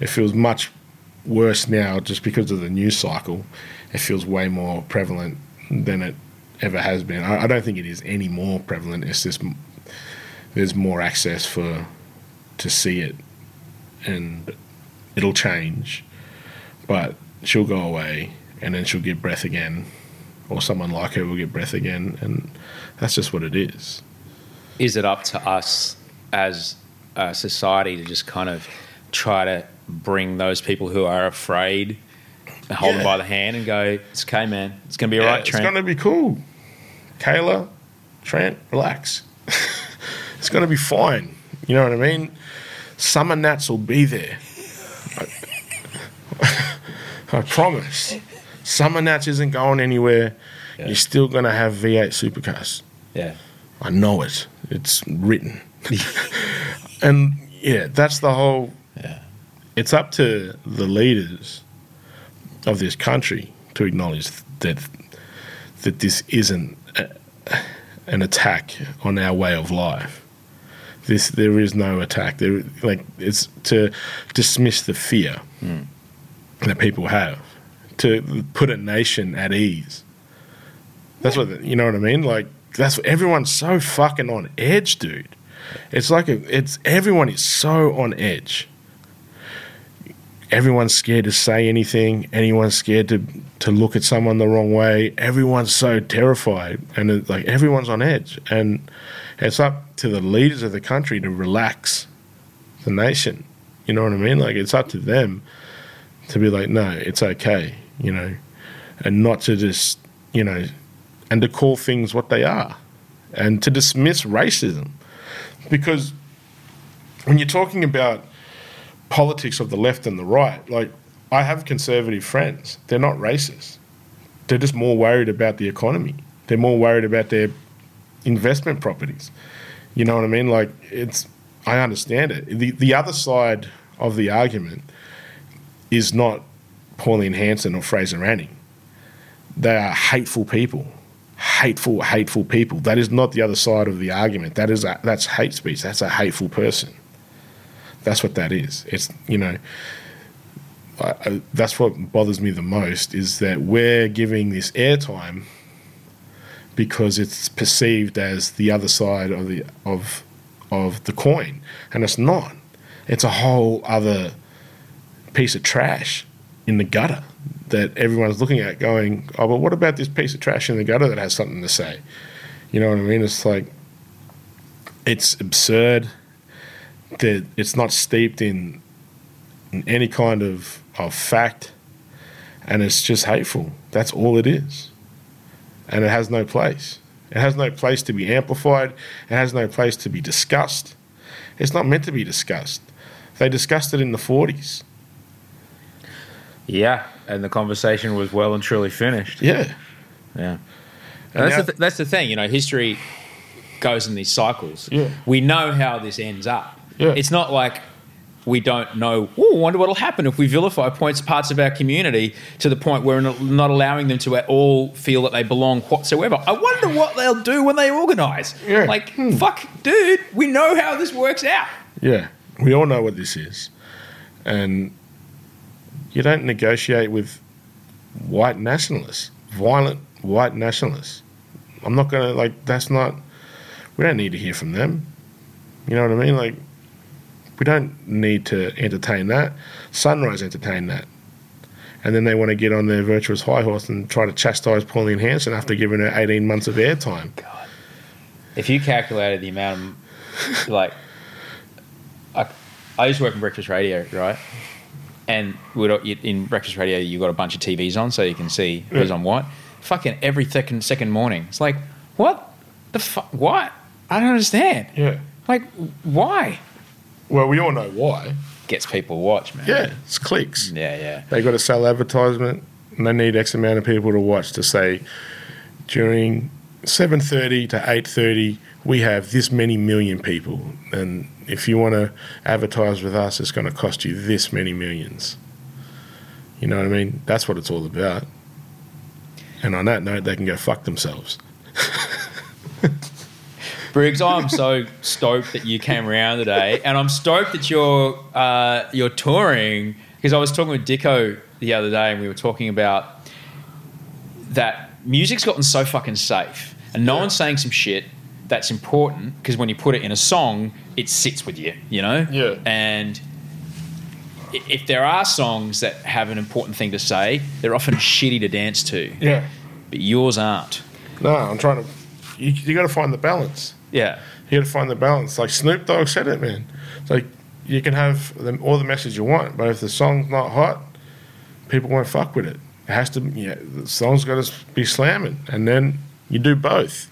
it feels much worse now just because of the news cycle. It feels way more prevalent than it ever has been. I, I don't think it is any more prevalent. It's just there's more access for to see it, and it'll change, but she'll go away, and then she'll get breath again, or someone like her will get breath again, and that's just what it is. Is it up to us as a society to just kind of try to bring those people who are afraid, hold them by the hand and go, it's okay, man. It's going to be all Yeah, right, it's going to be cool. Kayla, Trent, relax. it's going to be fine. You know what I mean? Summernats will be there. I, I promise. Summernats isn't going anywhere. Yeah. You're still going to have V8 supercars. Yeah. I know it. It's written. and yeah, that's the whole. Yeah. It's up to the leaders of this country to acknowledge that that this isn't a, an attack on our way of life. This there is no attack. There like it's to dismiss the fear hmm. that people have to put a nation at ease. That's what you know what I mean. Like that's everyone's so fucking on edge, dude. It's like a, it's everyone is so on edge. Everyone's scared to say anything. Anyone's scared to to look at someone the wrong way. Everyone's so terrified, and it, like everyone's on edge. And it's up to the leaders of the country to relax the nation. You know what I mean? Like it's up to them to be like, no, it's okay. You know, and not to just you know, and to call things what they are, and to dismiss racism, because when you're talking about politics of the left and the right, like I have conservative friends, they're not racist. They're just more worried about the economy. They're more worried about their investment properties. You know what I mean? Like it's I understand it. The the other side of the argument is not Pauline Hanson or Fraser Anning. They are hateful people. Hateful, hateful people. That is not the other side of the argument. That is a, that's hate speech. That's a hateful person. That's what that is. It's you know. I, I, that's what bothers me the most is that we're giving this airtime because it's perceived as the other side of the of of the coin, and it's not. It's a whole other piece of trash in the gutter that everyone's looking at, going, "Oh, but what about this piece of trash in the gutter that has something to say?" You know what I mean? It's like it's absurd that it's not steeped in, in any kind of of fact, and it's just hateful. That's all it is and it has no place. It has no place to be amplified. It has no place to be discussed. It's not meant to be discussed. They discussed it in the 40s. Yeah, and the conversation was well and truly finished. Yeah. Yeah. And that's, the th- that's the thing, you know, history goes in these cycles. Yeah. We know how this ends up. Yeah. It's not like we don't know. Oh, wonder what'll happen if we vilify points parts of our community to the point where we're not allowing them to at all feel that they belong whatsoever. I wonder what they'll do when they organise. Yeah. Like, hmm. fuck, dude, we know how this works out. Yeah. We all know what this is. And you don't negotiate with white nationalists, violent white nationalists. I'm not going to, like, that's not, we don't need to hear from them. You know what I mean? Like, we don't need to entertain that. Sunrise entertain that. And then they want to get on their virtuous high horse and try to chastise Pauline Hanson after giving her 18 months of airtime. God. If you calculated the amount of, like, I, I used to work in breakfast radio, right? And in breakfast radio, you've got a bunch of TVs on so you can see who's on what. Fucking every second, second morning. It's like, what the fuck? What? I don't understand. Yeah. Like, why? Well, we all know why. Gets people to watch, man. Yeah, it's clicks. Yeah, yeah. They got to sell advertisement, and they need X amount of people to watch to say during 7:30 to 8:30 we have this many million people, and if you want to advertise with us, it's going to cost you this many millions. You know what I mean? That's what it's all about. And on that note, they can go fuck themselves. Briggs, I'm so stoked that you came around today, and I'm stoked that you're uh, you're touring because I was talking with Dicko the other day, and we were talking about that music's gotten so fucking safe, and no Yeah. one's saying some shit that's important because when you put it in a song, it sits with you, you know. Yeah. And if there are songs that have an important thing to say, they're often shitty to dance to, Yeah. but yours aren't. No, I'm trying to. You, you got to find the balance. Yeah. You got to find the balance. Like Snoop Dogg said it, man. It's like you can have the, all the message you want, but if the song's not hot, people won't fuck with it. It has to. Yeah, the song's got to be slamming, and then you do both.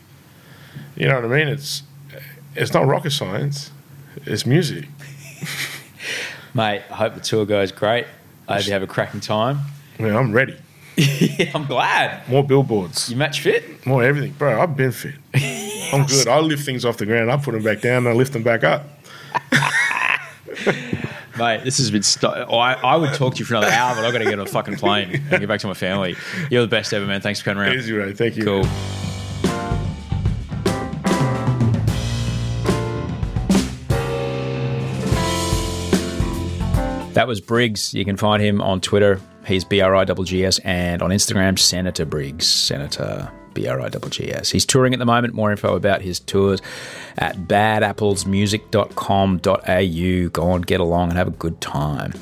You know what I mean? It's it's not rocket science. It's music. Mate, I hope the tour goes great. I hope you have a cracking time. Mean, I'm ready. yeah, I'm glad. More billboards, You match fit? more everything, bro. I've been fit. I'm good. I lift things off the ground. I put them back down. and I lift them back up. Mate, this has been. St- oh, I, I would talk to you for another hour, but I've got to get on a fucking plane and get back to my family. You're the best ever, man. Thanks for coming around. Easy, Ray. Thank you. Cool. That was Briggs. You can find him on Twitter. He's B R I G G S and on Instagram, Senator Briggs. Senator B R I G G S. He's touring at the moment. More info about his tours at badapplesmusic.com.au. Go on, get along and have a good time.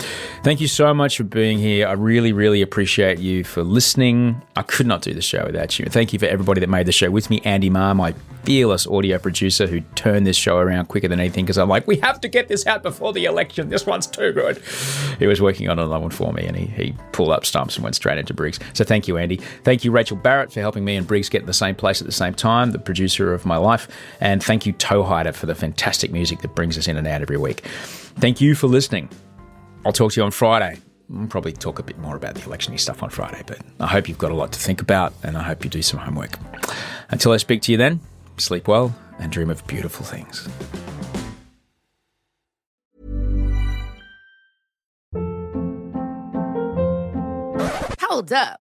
Thank you so much for being here. I really, really appreciate you for listening. I could not do the show without you. Thank you for everybody that made the show with me. Andy Marr, my fearless audio producer who turned this show around quicker than anything because I'm like, we have to get this out before the election. This one's too good. He was working on another one for me and he, he pulled up stumps and went straight into Briggs. So thank you, Andy. Thank you, Rachel Barrett, for helping me and Briggs get in the same place at the same time, the producer of my life. And thank you, Toehider, for the fantastic music that brings us in and out every week. Thank you for listening. I'll talk to you on Friday. I'll probably talk a bit more about the electiony stuff on Friday, but I hope you've got a lot to think about and I hope you do some homework. Until I speak to you then, sleep well and dream of beautiful things. Hold up.